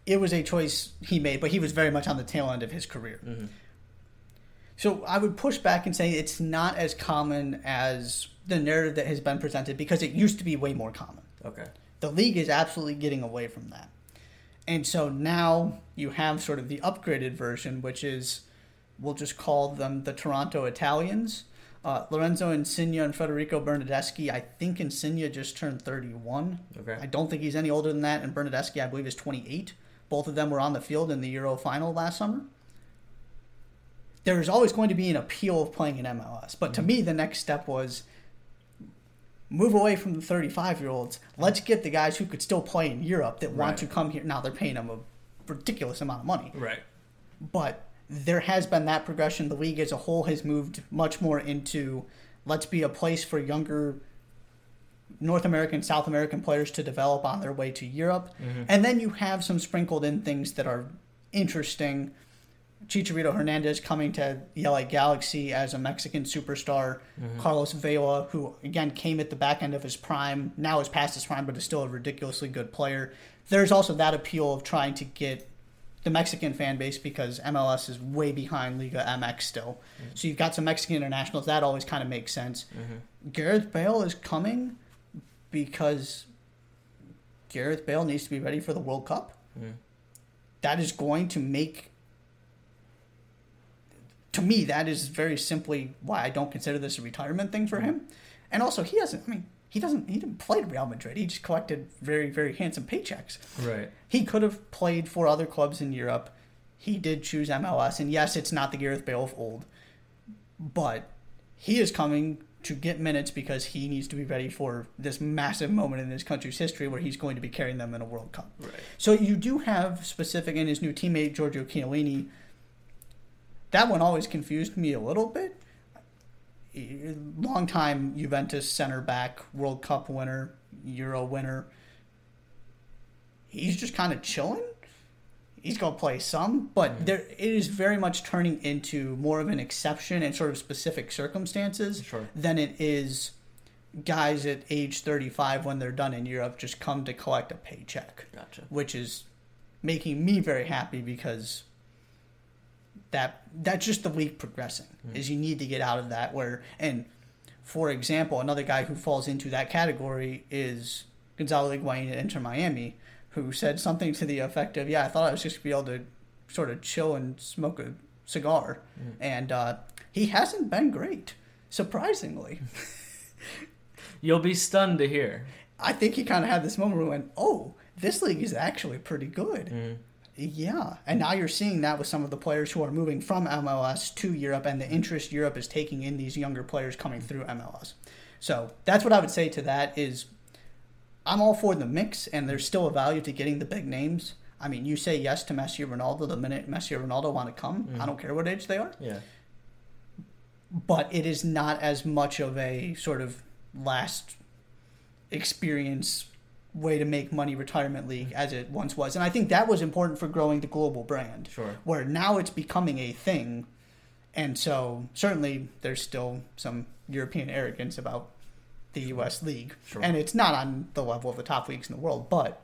it was a choice he made, but he was very much on the tail end of his career. Mhm. So I would push back and say it's not as common as the narrative that has been presented because it used to be way more common. Okay. The league is absolutely getting away from that. And so now you have sort of the upgraded version, which is, we'll just call them the Toronto Italians. Uh, Lorenzo Insigne and Federico Bernardeschi. I think Insigne just turned 31. Okay. I don't think he's any older than that. And Bernardeschi, I believe, is 28. Both of them were on the field in the Euro final last summer. There is always going to be an appeal of playing in MLS. But to me, the next step was move away from the 35 year olds. Let's get the guys who could still play in Europe that want Right. to come here. Now they're paying them a ridiculous amount of money, Right. but there has been that progression. The league as a whole has moved much more into let's be a place for younger North American, South American players to develop on their way to Europe. Mm-hmm. And then you have some sprinkled in things that are interesting. Chicharito Hernandez coming to the LA Galaxy as a Mexican superstar. Mm-hmm. Carlos Vela, who again came at the back end of his prime, now is past his prime, but is still a ridiculously good player. There's also that appeal of trying to get the Mexican fan base because MLS is way behind Liga MX still. Mm-hmm. So you've got some Mexican internationals. That always kind of makes sense. Mm-hmm. Gareth Bale is coming because Gareth Bale needs to be ready for the World Cup. Mm. That is going to make. To me, that is very simply why I don't consider this a retirement thing for him. Mm-hmm. And also, he doesn't. I mean, he doesn't. He didn't play at Real Madrid. He just collected very, very handsome paychecks. Right. He could have played for other clubs in Europe. He did choose MLS, and yes, it's not the Gareth Bale of old, but he is coming to get minutes because he needs to be ready for this massive moment in his country's history where he's going to be carrying them in a World Cup. Right. So you do have specific in his new teammate Giorgio Chiellini. That one always confused me a little bit. Longtime Juventus center back, World Cup winner, Euro winner. He's just kind of chilling. He's going to play some, but hmm. there it is very much turning into more of an exception and sort of specific circumstances Sure. than it is guys at age 35 when they're done in Europe just come to collect a paycheck Gotcha. which is making me very happy because that that's just the league progressing is you need to get out of that where and for example another guy who falls into that category is Gonzalo Higuain at Inter Miami who said something to the effect of yeah I thought I was just gonna be able to sort of chill and smoke a cigar and uh, he hasn't been great surprisingly You'll be stunned to hear. I think he kind of had this moment where he went, "Oh, this league is actually pretty good." Mm. Yeah, and now you're seeing that with some of the players who are moving from MLS to Europe, and the interest Europe is taking in these younger players coming through MLS. So that's what I would say to that is, I'm all for the mix, and there's still a value to getting the big names. I mean, you say yes to Messi or Ronaldo the minute Messi or Ronaldo want to come. I mm-hmm. don't care what age they are Yeah. but it is not as much of a sort of last experience way to make money retirement league as it once was and i think that was important for growing the global brand Sure. where now it's becoming a thing and so certainly there's still some european arrogance about the us league Sure. and it's not on the level of the top leagues in the world but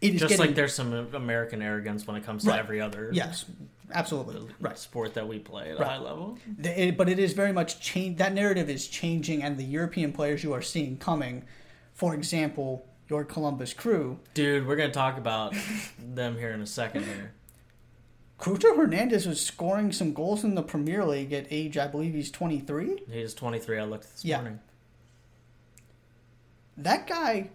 it is Just getting like there's some American arrogance when it comes to Right. every other yes absolutely right sport that we play at a high level. It- but it is very much change. That narrative is changing, and the European players you are seeing coming, for example, your Columbus Crew, Dude, we're gonna talk about them here in a second here. Cucho Hernandez was scoring some goals in the Premier League at age, I believe he's twenty three. He's 23. I looked this Yeah. morning. That guy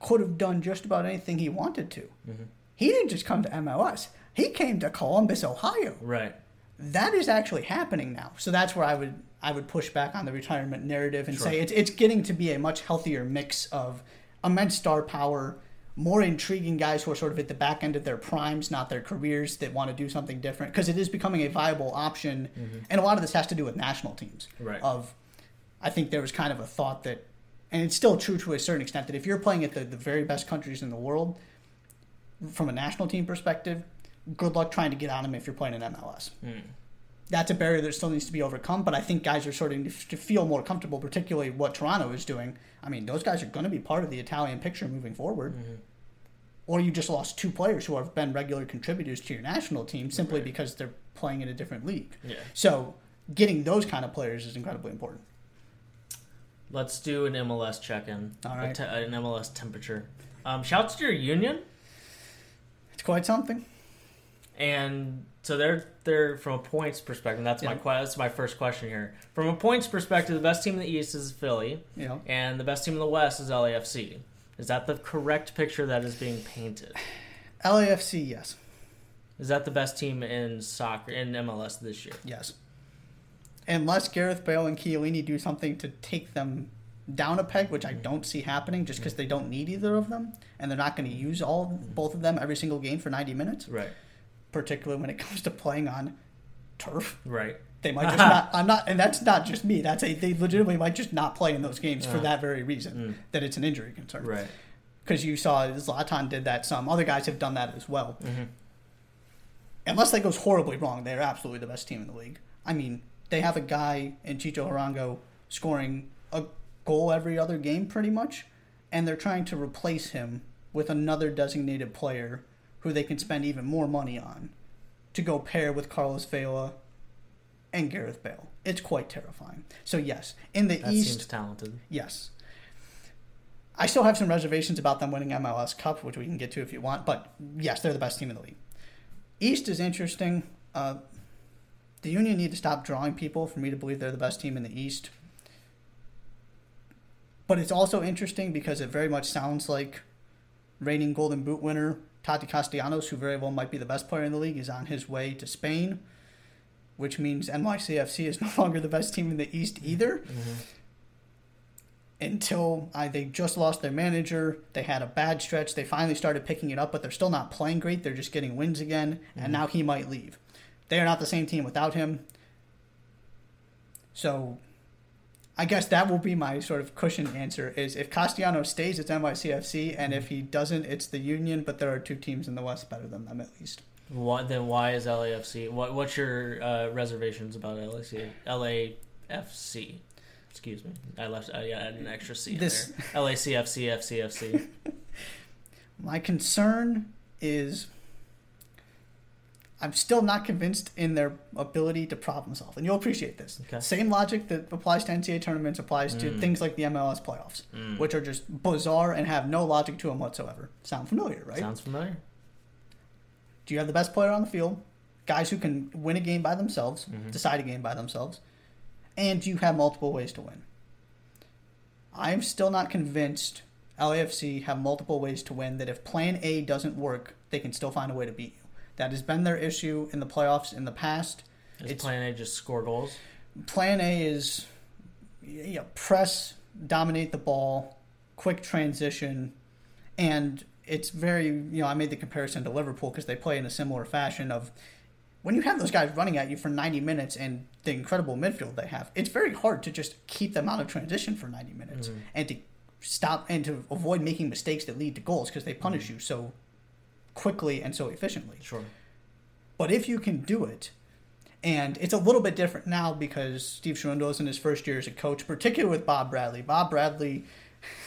could have done just about anything he wanted to. Mm-hmm. He didn't just come to MLS. He came to Columbus, Ohio. Right. that is actually happening now. So that's where I would I would push back on the retirement narrative and Sure. say it's it's getting to be a much healthier mix of immense star power, more intriguing guys who are sort of at the back end of their primes, not their careers, that want to do something different because it is becoming a viable option. And a lot of this has to do with national teams. Mm-hmm. Right. Of I think there was kind of a thought that and it's still true to a certain extent that if you're playing at the, the very best countries in the world, from a national team perspective, good luck trying to get on them if you're playing in MLS Mm. that's a barrier that still needs to be overcome. But I think guys are starting to feel more comfortable, particularly what Toronto is doing. I mean, those guys are going to be part of the Italian picture moving forward. or you just lost two players who have been regular contributors to your national team simply Right. because they're playing in a different league. Yeah. So getting those kind of players is incredibly important. Let's do an MLS check-in. All A te- an MLS temperature. Um, shouts to your union, It's quite something. and so they're they're from a points perspective. That's my Yeah. que- that's my first question here. From a points perspective, the best team in the East is Philly, know, and the best team in the West is LAFC. Is that the correct picture that is being painted? LAFC, yes, Is that the best team in soccer in MLS this year? yes. Unless Gareth Bale and Chiellini do something to take them down a peg, which I don't see happening, just because mm. they don't need either of them, and they're not going to use all both of them every single game for ninety minutes. Right. Particularly when it comes to playing on turf, Right. they might just not. I'm not, and that's not just me. That's a they legitimately might just not play in those games for Uh. that very reason. Mm. That it's an injury concern. Right. because you saw Zlatan did that. Some other guys have done that as well. hmm Unless that goes horribly wrong, they're absolutely the best team in the league. I mean, they have a guy in Chicho Arango scoring a goal every other game, pretty much, and they're trying to replace him with another designated player who they can spend even more money on to go pair with Carlos Vela and Gareth Bale. It's quite terrifying. So yes, in the That East, seems talented. Yes. I still have some reservations about them winning MLS Cup, which we can get to if you want, but yes, they're the best team in the league. East is interesting. Uh, the Union need to stop drawing people for me to believe they're the best team in the East. But it's also interesting because it very much sounds like reigning Golden Boot winner Taty Castellanos, who very well might be the best player in the league, is on his way to Spain, which means NYCFC is no longer the best team in the East either mm-hmm. until I, they just lost their manager. They had a bad stretch. They finally started picking it up, but they're still not playing great. They're just getting wins again, and mm-hmm. now he might leave. They are not the same team without him. So I guess that will be my sort of cushion answer is if Castellano stays, it's NYCFC, and if he doesn't, it's the Union, but there are two teams in the West better than them at least. Why, then why is LAFC? What what's your uh, reservations about LAC, LAFC? Excuse me, I left. Uh, yeah, I had an extra C in This- there. LACFC, FCFC. My concern is I'm still not convinced in their ability to problem solve. And you'll appreciate this. Okay. Same logic that applies to NCAA tournaments applies to Mm. things like the MLS playoffs, Mm. which are just bizarre and have no logic to them whatsoever. Sound familiar, right? Sounds familiar. Do you have the best player on the field? Guys who can win a game by themselves, Mhm. decide a game by themselves, and do you have multiple ways to win. I'm still not convinced LAFC have multiple ways to win, that if plan A doesn't work, they can still find a way to beat you. That has been their issue in the playoffs in the past. Is It's- Plan A just score goals? Plan A is yeah, press, dominate the ball, quick transition, and it's very, you know, I made the comparison to Liverpool because they play in a similar fashion of when you have those guys running at you for 90 minutes and the incredible midfield they have, it's very hard to just keep them out of transition for 90 minutes Mhm. and to stop and to avoid making mistakes that lead to goals because they punish you so quickly and so efficiently. Sure. But if you can do it, and it's a little bit different now because Steve Cherundolo is in his first year as a coach, particularly with Bob Bradley. Bob Bradley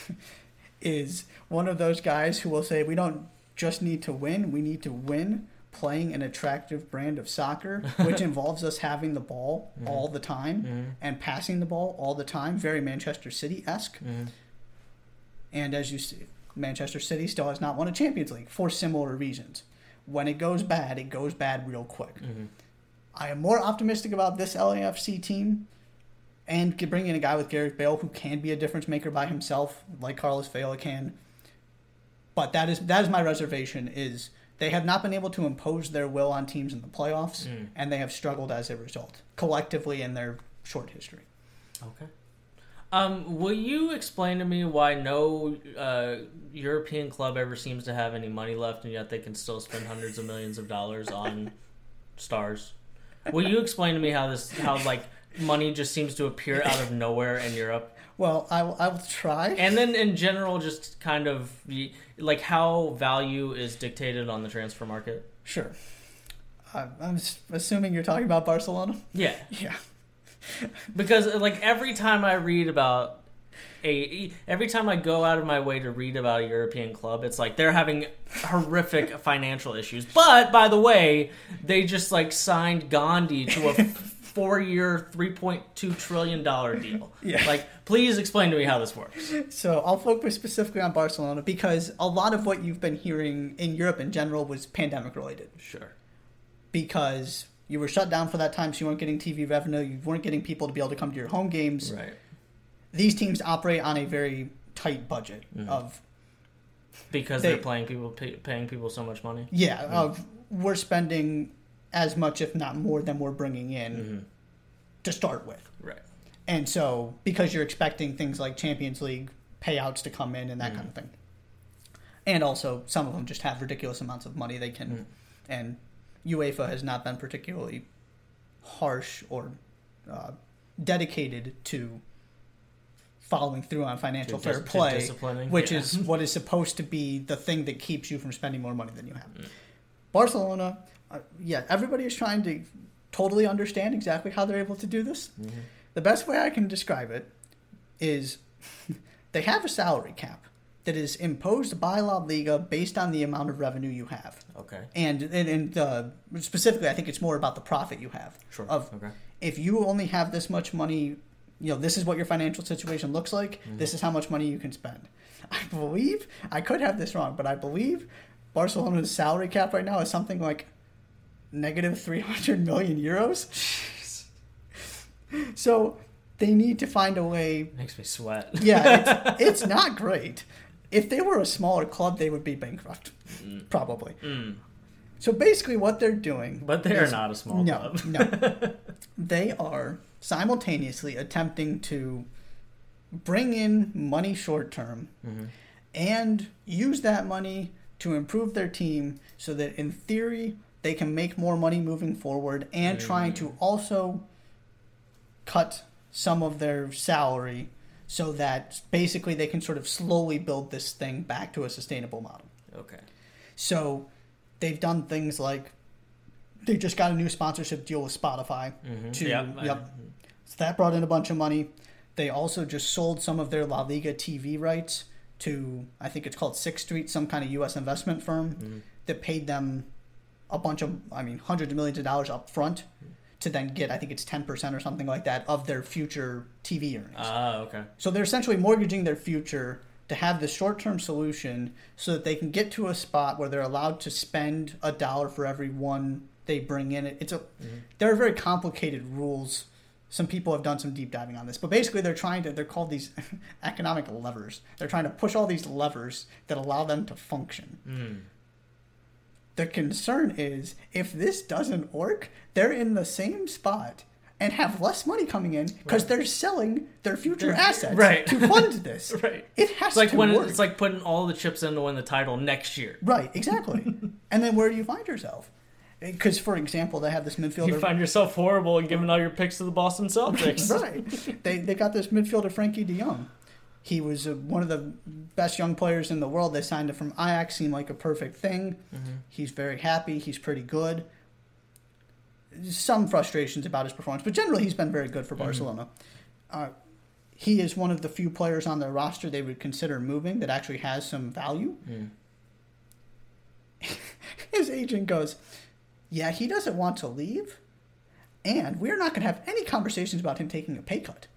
is one of those guys who will say, we don't just need to win, we need to win playing an attractive brand of soccer, which involves us having the ball Mhm. all the time Mhm. and passing the ball all the time, very Manchester City esque. Mhm. And as you see, Manchester City still has not won a Champions League for similar reasons. When it goes bad, it goes bad real quick. Mhm. I am more optimistic about this LAFC team and bringing in a guy with Gareth Bale who can be a difference maker by himself, like Carlos Vela can. But that is that is my reservation is they have not been able to impose their will on teams in the playoffs, Mm. and they have struggled as a result collectively in their short history. Okay. Um, will you explain to me why no uh, European club ever seems to have any money left, and yet they can still spend hundreds of millions of dollars on stars? Will you explain to me how this, how like money just seems to appear out of nowhere in Europe, Well, I I will try. and then in general, just kind of like how value is dictated on the transfer market? Sure. I'm I'm assuming you're talking about Barcelona. Yeah, Yeah. Because like every time I read about a every time I go out of my way to read about a European club, it's like they're having horrific financial issues. But by the way, they just like signed Gandhi to a four-year, three point two trillion dollar deal. Yeah. Like, please explain to me how this works. So I'll focus specifically on Barcelona because a lot of what you've been hearing in Europe in general was pandemic related. Sure. Because you were shut down for that time, so you weren't getting TV revenue, you weren't getting people to be able to come to your home games. Right. These teams operate on a very tight budget Mhm. of Because They- they, are paying people pay, paying people so much money. yeah, of we're spending as much if not more than we're bringing in hmm to start with. Right. And so, because you're expecting things like Champions League payouts to come in and that kind of thing, and also some of them just have ridiculous amounts of money they can, Mm. and UEFA has not been particularly harsh or uh, dedicated to following through on financial To fair dis- play, which yeah. is what is supposed to be the thing that keeps you from spending more money than you have. Mm. Barcelona, uh, yeah, everybody is trying to totally understand exactly how they're able to do this. Mhm. The best way I can describe it is they have a salary cap that is imposed by La Liga based on the amount of revenue you have. Okay. And, and, and uh, specifically, I think it's more about the profit you have. Sure. Of okay. if you only have this much money, you know, this is what your financial situation looks like. Mm-hmm. This is how much money you can spend. I believe I could have this wrong, but I believe Barcelona's salary cap right now is something like negative three hundred million euros. So they need to find a way. Makes me sweat. Yeah, it's, it's not great. If they were a smaller club, they would be bankrupt, probably. Mm. So basically, what they're doing, But they are not a small no, club. no. They are simultaneously attempting to bring in money short term Mhm. and use that money to improve their team so that in theory they can make more money moving forward and trying to also cut some of their salary so that basically they can sort of slowly build this thing back to a sustainable model. Okay. So they've done things like they just got a new sponsorship deal with Spotify. Mhm. To, Yep, yep. So that brought in a bunch of money. They also just sold some of their La Liga TV rights to, I think it's called Sixth Street, some kind of U.S. investment firm Mhm. that paid them a bunch of, I mean, hundreds of millions of dollars up front to then get, I think it's 10% or something like that of their future TV earnings. Ah, okay. So they're essentially mortgaging their future to have this short term solution so that they can get to a spot where they're allowed to spend a dollar for every one they bring in. It's a there are very complicated rules. Some people have done some deep diving on this, but basically they're trying to they're called these economic levers. They're trying to push all these levers that allow them to function. Mm. The concern is if this doesn't work, they're in the same spot and have less money coming in because Right. they're selling their future They're- assets right. to fund this. Right. It has It's like to when work. it's like putting all the chips in to win the title next year. right, exactly. and then where do you find yourself? Eh, because, for example, they have this midfielder. You find yourself horrible and giving all your picks to the Boston Celtics. right. They they got this midfielder Frenkie De Jong. He was uh, one of the best young players in the world. They signed him from Ajax. Seemed like a perfect thing. Mhm. He's very happy. He's pretty good. Some frustrations about his performance, but generally he's been very good for Barcelona. Uh, he is one of the few players on their roster they would consider moving that actually has some value. Mm. His agent goes, Yeah, he doesn't want to leave, and we're not going to have any conversations about him taking a pay cut.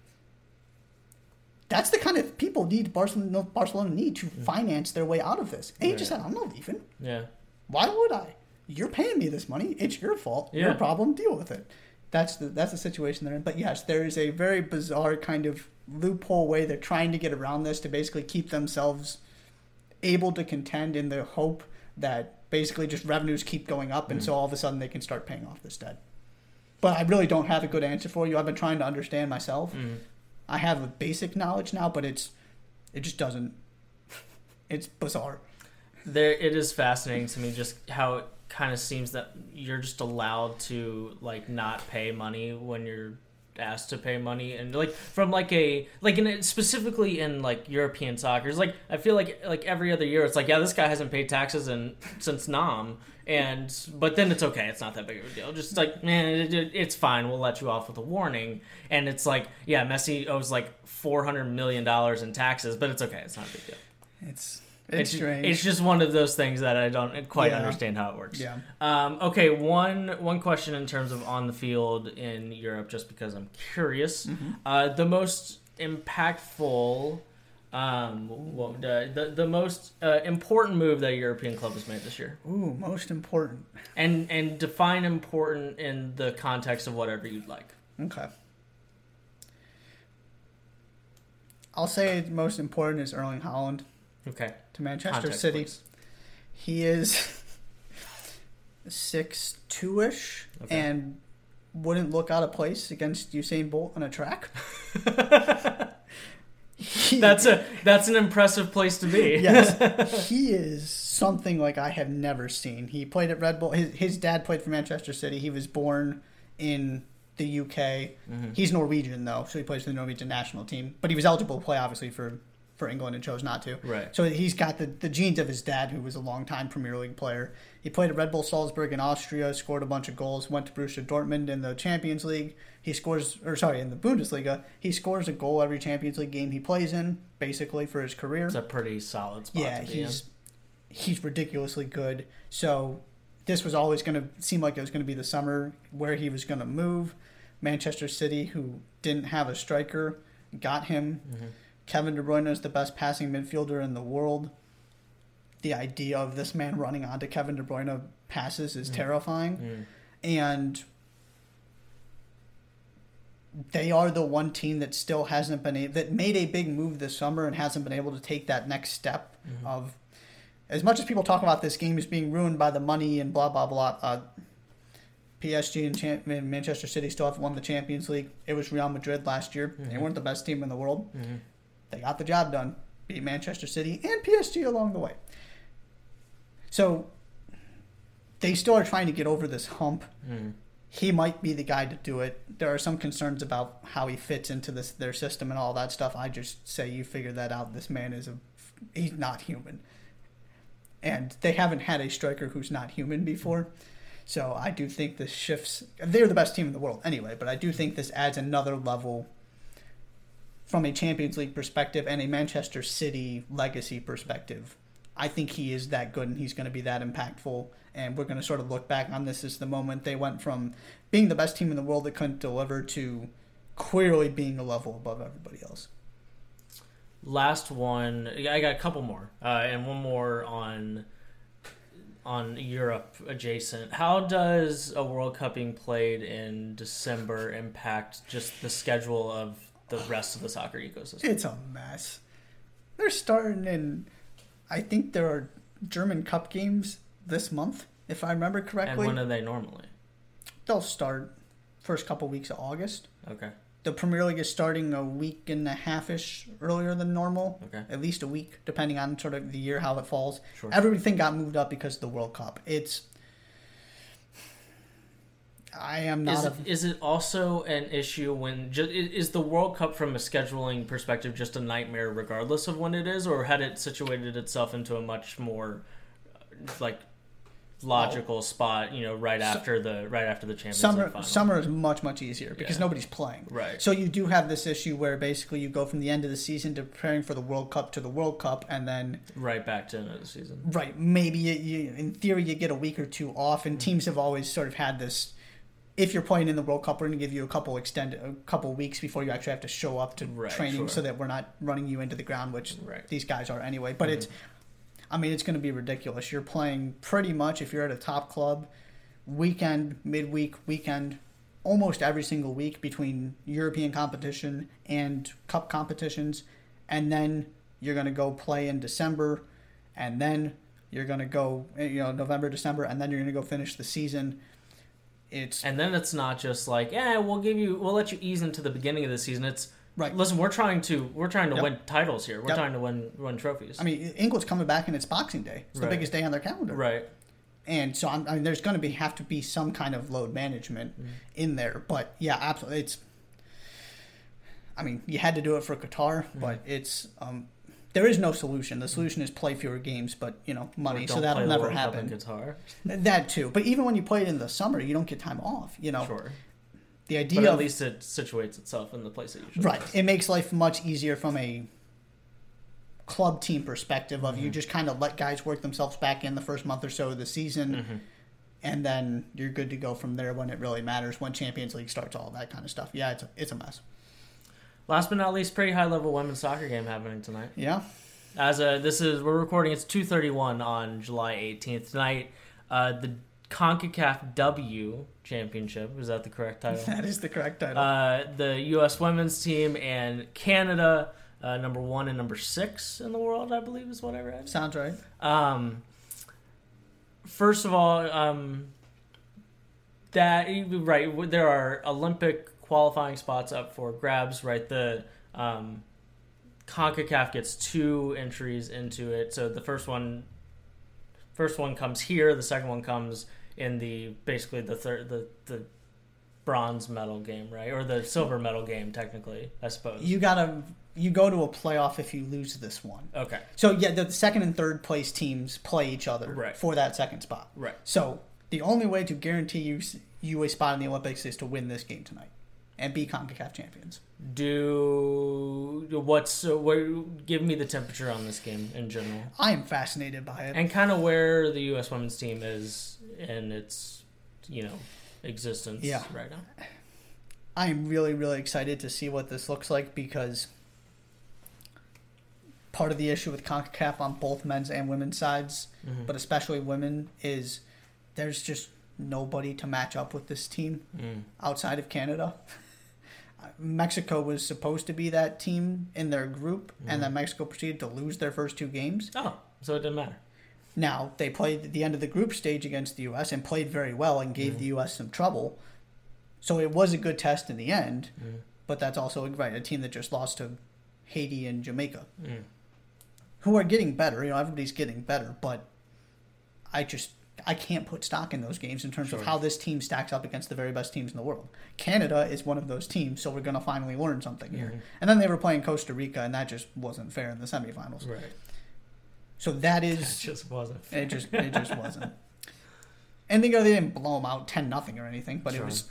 That's the kind of people need Barcelona, Barcelona need to finance their way out of this. And he just said, I'm not leaving. Yeah. Why would I? You're paying me this money. It's your fault. Your problem. Deal with it. That's the that's the situation they're in. But yes, there is a very bizarre kind of loophole way they're trying to get around this to basically keep themselves able to contend in the hope that basically just revenues keep going up, and so all of a sudden they can start paying off this debt. But I really don't have a good answer for you. I've been trying to understand myself. Mm. I have a basic knowledge now, but it's it just doesn't. It's bizarre. There, it is fascinating to me just how it kind of seems that you're just allowed to like not pay money when you're asked to pay money and like from like a like in specifically in like European soccer. It's like I feel like like every other year it's like yeah this guy hasn't paid taxes and since Nam. And but then it's okay. It's not that big of a deal. Just like man it, it, it's fine. We'll let you off with a warning. And it's like yeah Messi owes like four hundred million dollars in taxes but it's okay. It's not a big deal. It's it's, strange. It's just one of those things that I don't quite Yeah. understand how it works. Yeah. Um, okay. One one question in terms of on the field in Europe, just because I'm curious. Mm-hmm. Uh, the most impactful, um, what, the, the the most uh, important move that a European club has made this year, Ooh, most important. and and define important in the context of whatever you'd like. Okay. I'll say most important is Erling Haaland Okay. to Manchester City. please. He is six two ish Okay. and wouldn't look out of place against Usain Bolt on a track. He- That's a that's an impressive place to be. yes, he is something like I have never seen. He played at Red Bull. His, his dad played for Manchester City. He was born in the UK. Mm-hmm. He's Norwegian though, so he plays for the Norwegian national team. But he was eligible to play, obviously, for for England and chose not to. Right. So he's got the, the genes of his dad, who was a longtime Premier League player. He played at Red Bull Salzburg in Austria, scored a bunch of goals, went to Borussia Dortmund in the Champions League. He scores, or sorry, in the Bundesliga, he scores a goal every Champions League game he plays in, basically for his career. It's a pretty solid spot. Yeah, be in. he's he's ridiculously good. So this was always going to seem like it was going to be the summer where he was going to move. Manchester City, who didn't have a striker, got him. Mm-hmm. Kevin De Bruyne is the best passing midfielder in the world. The idea of this man running onto Kevin De Bruyne passes is terrifying. Mm. And they are the one team that still hasn't been able, that made a big move this summer and hasn't been able to take that next step Mm-hmm. of as much as people talk about this game as being ruined by the money and blah blah blah uh, PSG and, Cham- and Manchester City still have won the Champions League. It was Real Madrid last year. They Mhm. weren't the best team in the world. Mhm. They got the job done. Beat Manchester City and PSG along the way. So they still are trying to get over this hump Mm. he might be the guy to do it. There are some concerns about how he fits into this their system and all that stuff. I just say you figure that out. This man is a he's not human. And they haven't had a striker who's not human before. So I do think this shifts they're the best team in the world anyway, but I do think this adds another level from a Champions League perspective and a Manchester City legacy perspective. I think he is that good and he's going to be that impactful. And we're going to sort of look back on this as the moment they went from being the best team in the world that couldn't deliver to clearly being a level above everybody else. last one i got a couple more uh, and one more on on europe adjacent how does a world cup being played in december impact just the schedule of the rest of the soccer ecosystem It's a mess. They're starting in, I think there are German Cup games this month, if I remember correctly. and when are they normally They'll start first couple weeks of August. okay The Premier League is starting a week and a half ish earlier than normal. Okay. At least a week, depending on sort of the year how it falls. Sure. Everything got moved up because of the World Cup. It's. I am not is a. it, is it also an issue when is the World Cup from a scheduling perspective just a nightmare regardless of when it is, or had it situated itself into a much more uh, like logical spot? You know, right after the right after the Champions League Summer, final. summer is much much easier because Yeah. nobody's playing. Right. So you do have this issue where basically you go from the end of the season to preparing for the World Cup to the World Cup, and then right back to another season. Right. Maybe you, you, in theory you get a week or two off, and teams have always sort of had this. If you're playing in the World Cup, we're going to give you a couple extended, a couple weeks before you actually have to show up to Right, training, sure. so that we're not running you into the ground, which Right. these guys are anyway. But mm-hmm. it's, I mean, it's going to be ridiculous. You're playing pretty much if you're at a top club, weekend, midweek, weekend, almost every single week between European competition and cup competitions, and then you're going to go play in December, and then you're going to go, you know, November, December, and then you're going to go finish the season. It's And then it's not just like, yeah, we'll give you, we'll let you ease into the beginning of the season. It's Right. Listen, we're trying to, we're trying to Yep. win titles here. We're Yep. trying to win, win trophies. I mean, England's coming back and it's Boxing Day. It's the Right. biggest day on their calendar. right. and so I'm, I mean, there's going to be have to be some kind of load management Mm. in there. But yeah, absolutely, it's I mean, you had to do it for Qatar, Mm-hmm. but it's um, there is no solution. The solution is play fewer games, but you know, money, so that'll play never happen. Qatar. That too. But even when you play it in the summer, you don't get time off. You know, Sure. the idea But at of least it situates itself in the place it should. right, does. it makes life much easier from a club team perspective of Mm-hmm. you just kind of let guys work themselves back in the first month or so of the season. Mm-hmm. And then you're good to go from there when it really matters, when Champions League starts, all that kind of stuff. Yeah, it's a, it's a mess. Last but not least, pretty high level women's soccer game happening tonight. Yeah, As a this is we're recording. It's two thirty one on July eighteenth tonight. Uh, the Concacaf W Championship is that the correct title? that is the correct title. uh, the U.S. women's team and Canada, uh, number one and number six in the world, I believe is what I read. Sounds right. Um, first of all, um, that right there are Olympic qualifying spots up for grabs. Right, the um, Concacaf gets two entries into it. So the first one, first one comes here. The second one comes in the basically the third the the bronze medal game, right, or the silver medal game, technically, I suppose. You gotta you go to a playoff if you lose this one. okay, So yeah, the second and third place teams play each other Right. for that second spot. right. So the only way to guarantee you you a spot in the Olympics is to win this game tonight and be Concacaf champions. do what's uh, where give me the temperature on this game in general I am fascinated by it. and kind of where the U.S. women's team is in its you know existence Yeah. right now. I am really really excited to see what this looks like because part of the issue with CONCACAF on both men's and women's sides, Mhm. but especially women, is there's just nobody to match up with this team Mm. outside of Canada. Mexico was supposed to be that team in their group, and then Mexico proceeded to lose their first two games. Oh, so it didn't matter. Now, they played at the end of the group stage against the U.S. and played very well and gave the U.S. some trouble. So it was a good test in the end, Mm. but that's also right, a team that just lost to Haiti and Jamaica, Mm. who are getting better. You know, everybody's getting better, but I just I can't put stock in those games in terms Sure. of how this team stacks up against the very best teams in the world. Canada is one of those teams, so we're going to finally learn something here. Mhm. And then they were playing Costa Rica, and that just wasn't fair in the semifinals. Right. So that just wasn't. It just it just wasn't. And they go they didn't blow them out ten nothing or anything, but Sure. it was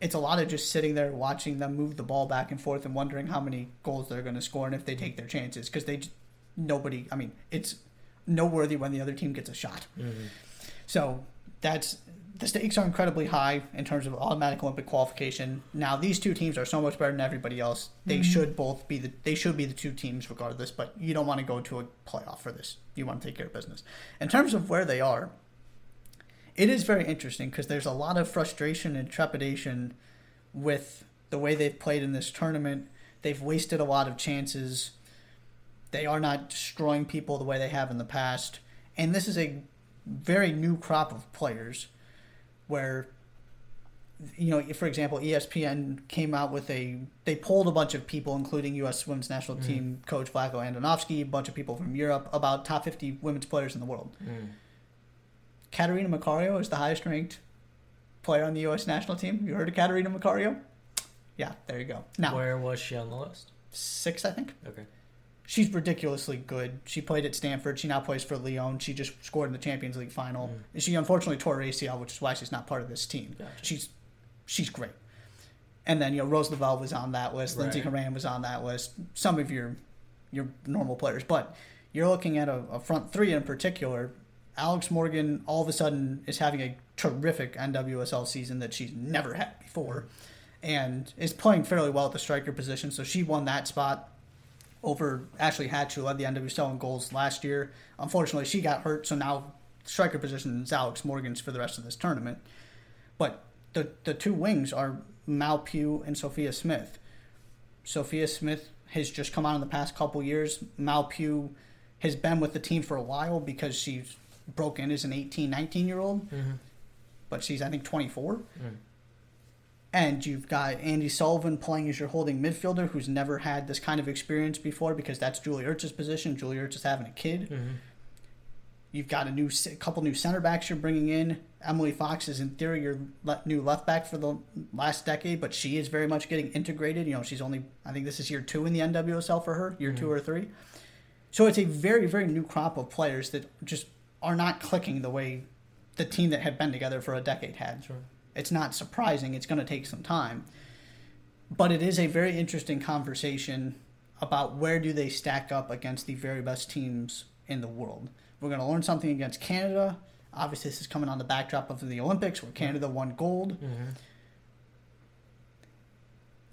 it's a lot of just sitting there watching them move the ball back and forth and wondering how many goals they're going to score and if they take their chances because they nobody. I mean, it's noteworthy when the other team gets a shot. Mhm. So that's the stakes are incredibly high in terms of automatic Olympic qualification. Now these two teams are so much better than everybody else. They mm-hmm. should both be the they should be the two teams regardless. But you don't want to go to a playoff for this. You want to take care of business. In terms of where they are, it is very interesting because there's a lot of frustration and trepidation with the way they've played in this tournament. They've wasted a lot of chances. They are not destroying people the way they have in the past. And this is a very new crop of players where you know for example espn came out with a they polled a bunch of people including us women's national team coach Vlatko Andonovski, a bunch of people from europe about top 50 women's players in the world Mm. Catarina Macario is the highest ranked player on the us national team you heard of Catarina Macario yeah there you go now Where was she on the list? six i think Okay. She's ridiculously good. She played at Stanford. She now plays for Lyon. She just scored in the Champions League final. Hmm. And she unfortunately tore her ACL, which is why she's not part of this team. Gotcha. She's she's great. And then you know Rose Lavelle was on that list. Lindsey Right. Horan was on that list. Some of your your normal players, but you're looking at a, a front three in particular. Alex Morgan all of a sudden is having a terrific NWSL season that she's never had before, hmm. and is playing fairly well at the striker position. So she won that spot over Ashley Hatch, who led the NWSL in goals last year. Unfortunately, she got hurt, so now striker position is Alex Morgan's for the rest of this tournament. But the the two wings are Mal Pugh and Sophia Smith. Sophia Smith has just come on in the past couple years. Mal Pugh has been with the team for a while because she's broken as an 18, 19 year old, Mm-hmm. but she's I think 24. Mm. And you've got Andi Sullivan playing as your holding midfielder who's never had this kind of experience before because that's Julie Ertz's position. Julie Ertz is having a kid. Mm-hmm. You've got a new a couple new center backs you're bringing in. Emily Fox is in theory your le- new left back for the last decade, but she is very much getting integrated. You know, she's only I think this is year two in the NWSL for her, year two or three. So it's a very very new crop of players that just are not clicking the way the team that had been together for a decade had. Sure. It's not surprising. It's going to take some time, but it is a very interesting conversation about where do they stack up against the very best teams in the world. We're going to learn something against Canada. Obviously, this is coming on the backdrop of the Olympics where Canada won gold. Mm-hmm.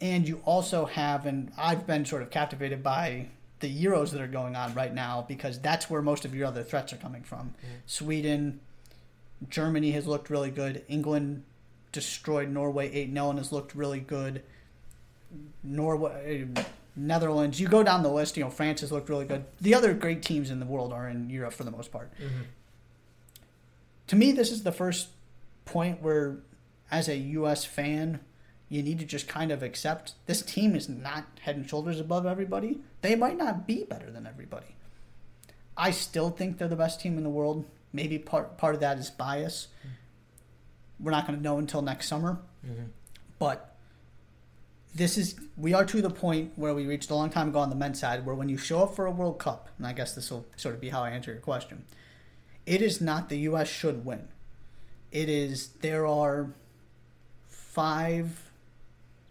And you also have, and I've been sort of captivated by the Euros that are going on right now because that's where most of your other threats are coming from. Sweden, Germany has looked really good. England destroyed Norway 8 0 and has looked really good. Norway, Netherlands, you go down the list, you know, France has looked really good. The other great teams in the world are in Europe for the most part. Mm-hmm. To me, this is the first point where, as a U.S. fan, you need to just kind of accept this team is not head and shoulders above everybody. They might not be better than everybody. I still think they're the best team in the world. Maybe part part of that is bias. We're not going to know until next summer. Mm-hmm. But this is we are to the point where we reached a long time ago on the men's side where when you show up for a World Cup, and I guess this will sort of be how I answer your question, it is not the US should win. It is there are five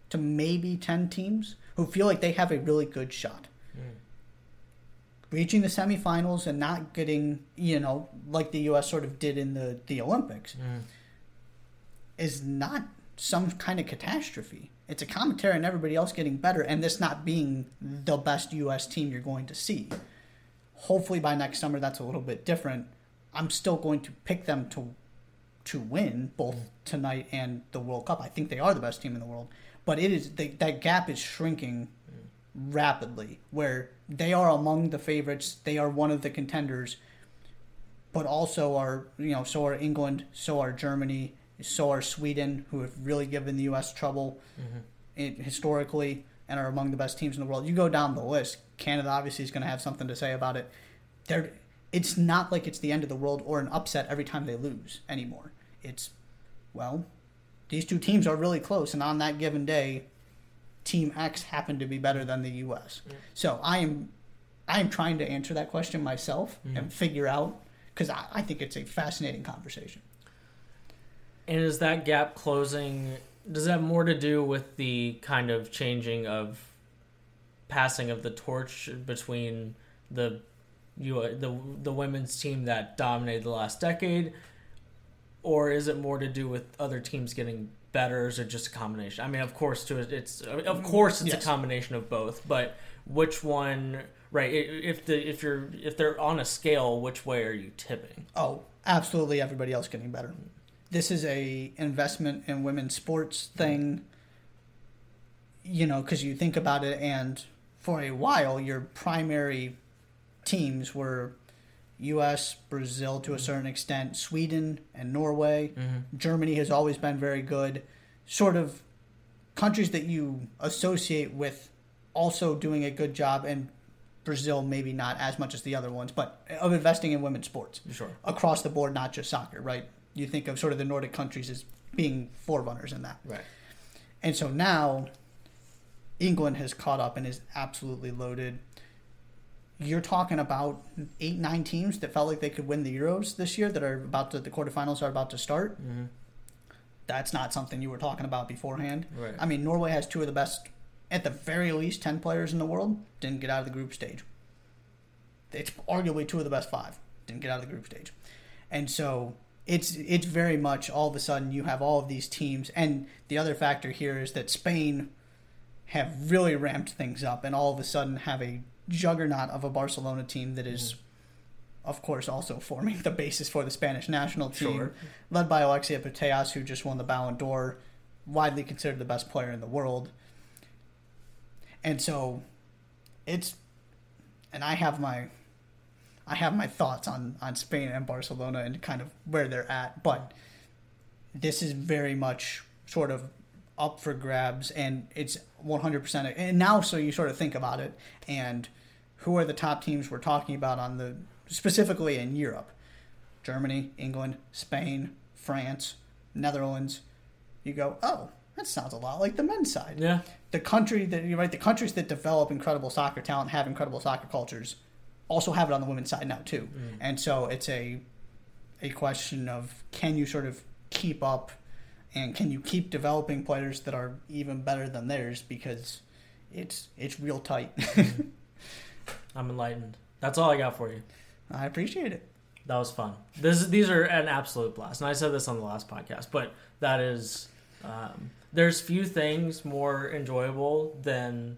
to maybe ten teams who feel like they have a really good shot. Reaching the semifinals and not getting, you know, like the US sort of did in the, the Olympics Mm-hmm. Is not some kind of catastrophe. It's a commentary on everybody else getting better and this not being the best US team you're going to see. Hopefully by next summer that's a little bit different. I'm still going to pick them to to win both tonight and the World Cup. I think they are the best team in the world, but it is they, that gap is shrinking rapidly where they are among the favorites, they are one of the contenders, but also are, you know, so are England, so are Germany, so are Sweden, who have really given the U.S. trouble mm-hmm. in, historically and are among the best teams in the world. You go down the list, Canada obviously is going to have something to say about it. They're, it's not like it's the end of the world or an upset every time they lose anymore. It's, well, these two teams are really close, and on that given day, Team X happened to be better than the U.S. So I am, I am trying to answer that question myself and mm-hmm. figure out because I, I think it's a fascinating conversation. And is that gap closing? Does that have more to do with the kind of changing of passing of the torch between the you the the women's team that dominated the last decade, or is it more to do with other teams getting better, or is it just a combination? I mean, of course, to it's of mm, course it's Yes. a combination of both, but which one? Right, if the if you're if they're on a scale, which way are you tipping? Oh, absolutely everybody else getting better. This is a investment in women's sports thing. You know, because you think about it, and for a while, your primary teams were U.S., Brazil to a mm-hmm. certain extent, Sweden and Norway. Mm-hmm. Germany has always been very good. Sort of countries that you associate with also doing a good job, and Brazil maybe not as much as the other ones, but of investing in women's sports Sure. across the board, not just soccer, right? You think of sort of the Nordic countries as being forerunners in that. Right. And so now England has caught up and is absolutely loaded. You're talking about eight, nine teams that felt like they could win the Euros this year that are about to, the quarterfinals are about to start. Mm-hmm. That's not something you were talking about beforehand. Right. I mean, Norway has two of the best, at the very least, 10 players in the world, didn't get out of the group stage. It's arguably two of the best five, didn't get out of the group stage. And so it's it's very much all of a sudden you have all of these teams and the other factor here is that Spain have really ramped things up and all of a sudden have a juggernaut of a Barcelona team that is, of course also forming the basis for the Spanish national team Sure. led by Alexia Putellas who just won the Ballon d'Or widely considered the best player in the world and so it's and I have my I have my thoughts on on Spain and Barcelona and kind of where they're at, but this is very much sort of up for grabs and it's 100% and now so you sort of think about it and who are the top teams we're talking about on the specifically in Europe Germany, England, Spain, France, Netherlands, you go, oh, that sounds a lot like the men's side. Yeah. The country that you're right, the countries that develop incredible soccer talent have incredible soccer cultures also have it on the women's side now too. Mm. And so it's a a question of can you sort of keep up and can you keep developing players that are even better than theirs because it's it's real tight. I'm enlightened. That's all I got for you. I appreciate it. That was fun. This these are an absolute blast, and I said this on the last podcast, but that is um, there's few things more enjoyable than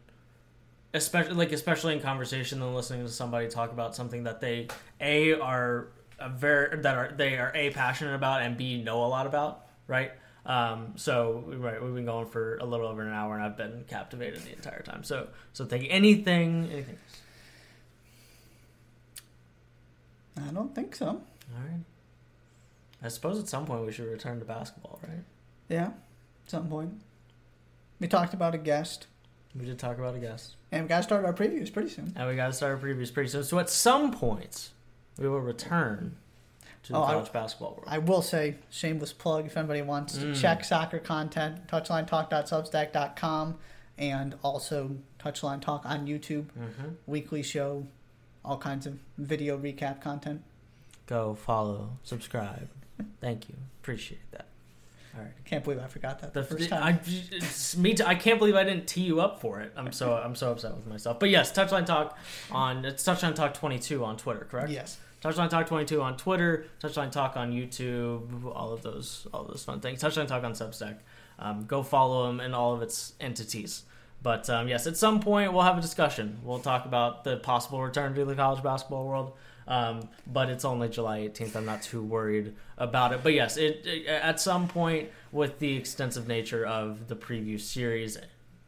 especially like especially in conversation than listening to somebody talk about something that they a are a very that are they are a passionate about and b know a lot about, right? Um, so right, we've been going for a little over an hour, and I've been captivated the entire time. So so thank you. Anything, anything. I don't think so. All right. I suppose at some point we should return to basketball, right? Yeah, at some point. We talked about a guest, We did talk about a guest. and we got to start our previews pretty soon. And we got to start our previews pretty soon. So at some point, we will return to the Oh, I- college basketball world. I will say, shameless plug, if anybody wants to Mm. check soccer content, touchlinetalk.substack.com, and also Touchline Talk on YouTube, hmm weekly show, all kinds of video recap content. Go follow, subscribe. Thank you. Appreciate that. All right. Can't believe I forgot that the, The, first time. it's me too. I can't believe I didn't tee you up for it. I'm so I'm so upset with myself. But yes, Touchline Talk on it's Touchline Talk 22 on Twitter, correct? yes. Touchline Talk 22 on Twitter, Touchline Talk on YouTube, all of those, all of those fun things. Touchline Talk on Substack. Um, go follow them and all of its entities. But um, yes, at some point we'll have a discussion. We'll talk about the possible return to the college basketball world. Um, but it's only July 18th. I'm not too worried about it. But yes, it, it at some point with the extensive nature of the preview series,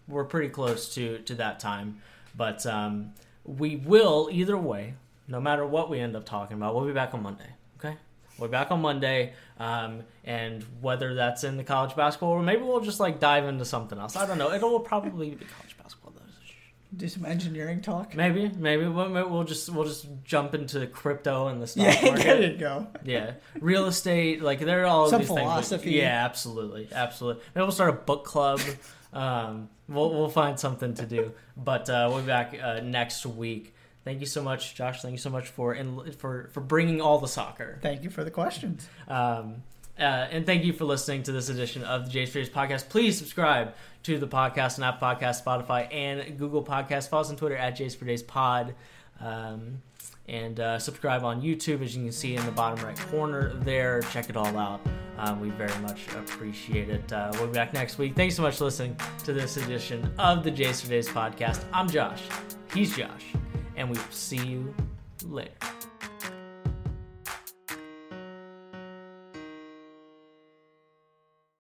we're pretty close to to that time. But um, we will either way no matter what we end up talking about, we'll be back on Monday. Okay, we're back on Monday, um, and whether that's in the college basketball or maybe we'll just like dive into something else. I don't know. It will probably be college. Do some engineering talk. Maybe, maybe we'll, we'll just we'll just jump into crypto and the stock Yeah, there you go. yeah, real estate. Like there are all Some these things. philosophy. Yeah, absolutely, absolutely. Maybe we'll start a book club. um, we'll we'll find something to do. But uh, we'll be back uh, next week. Thank you so much, Josh. Thank you so much for in, for for bringing all the soccer. Thank you for the questions. Um, uh, and thank you for listening to this edition of the Jays for Days podcast. Please subscribe to the podcast on Apple Podcast, Spotify, and Google Podcast. Follow us on Twitter at Jays for Days Pod. Um, and uh, subscribe on YouTube, as you can see in the bottom right corner there. Check it all out. Um, we very much appreciate it. Uh, we'll be back next week. Thanks so much for listening to this edition of the Jays for Days podcast. I'm Josh. He's Josh. And we will see you later.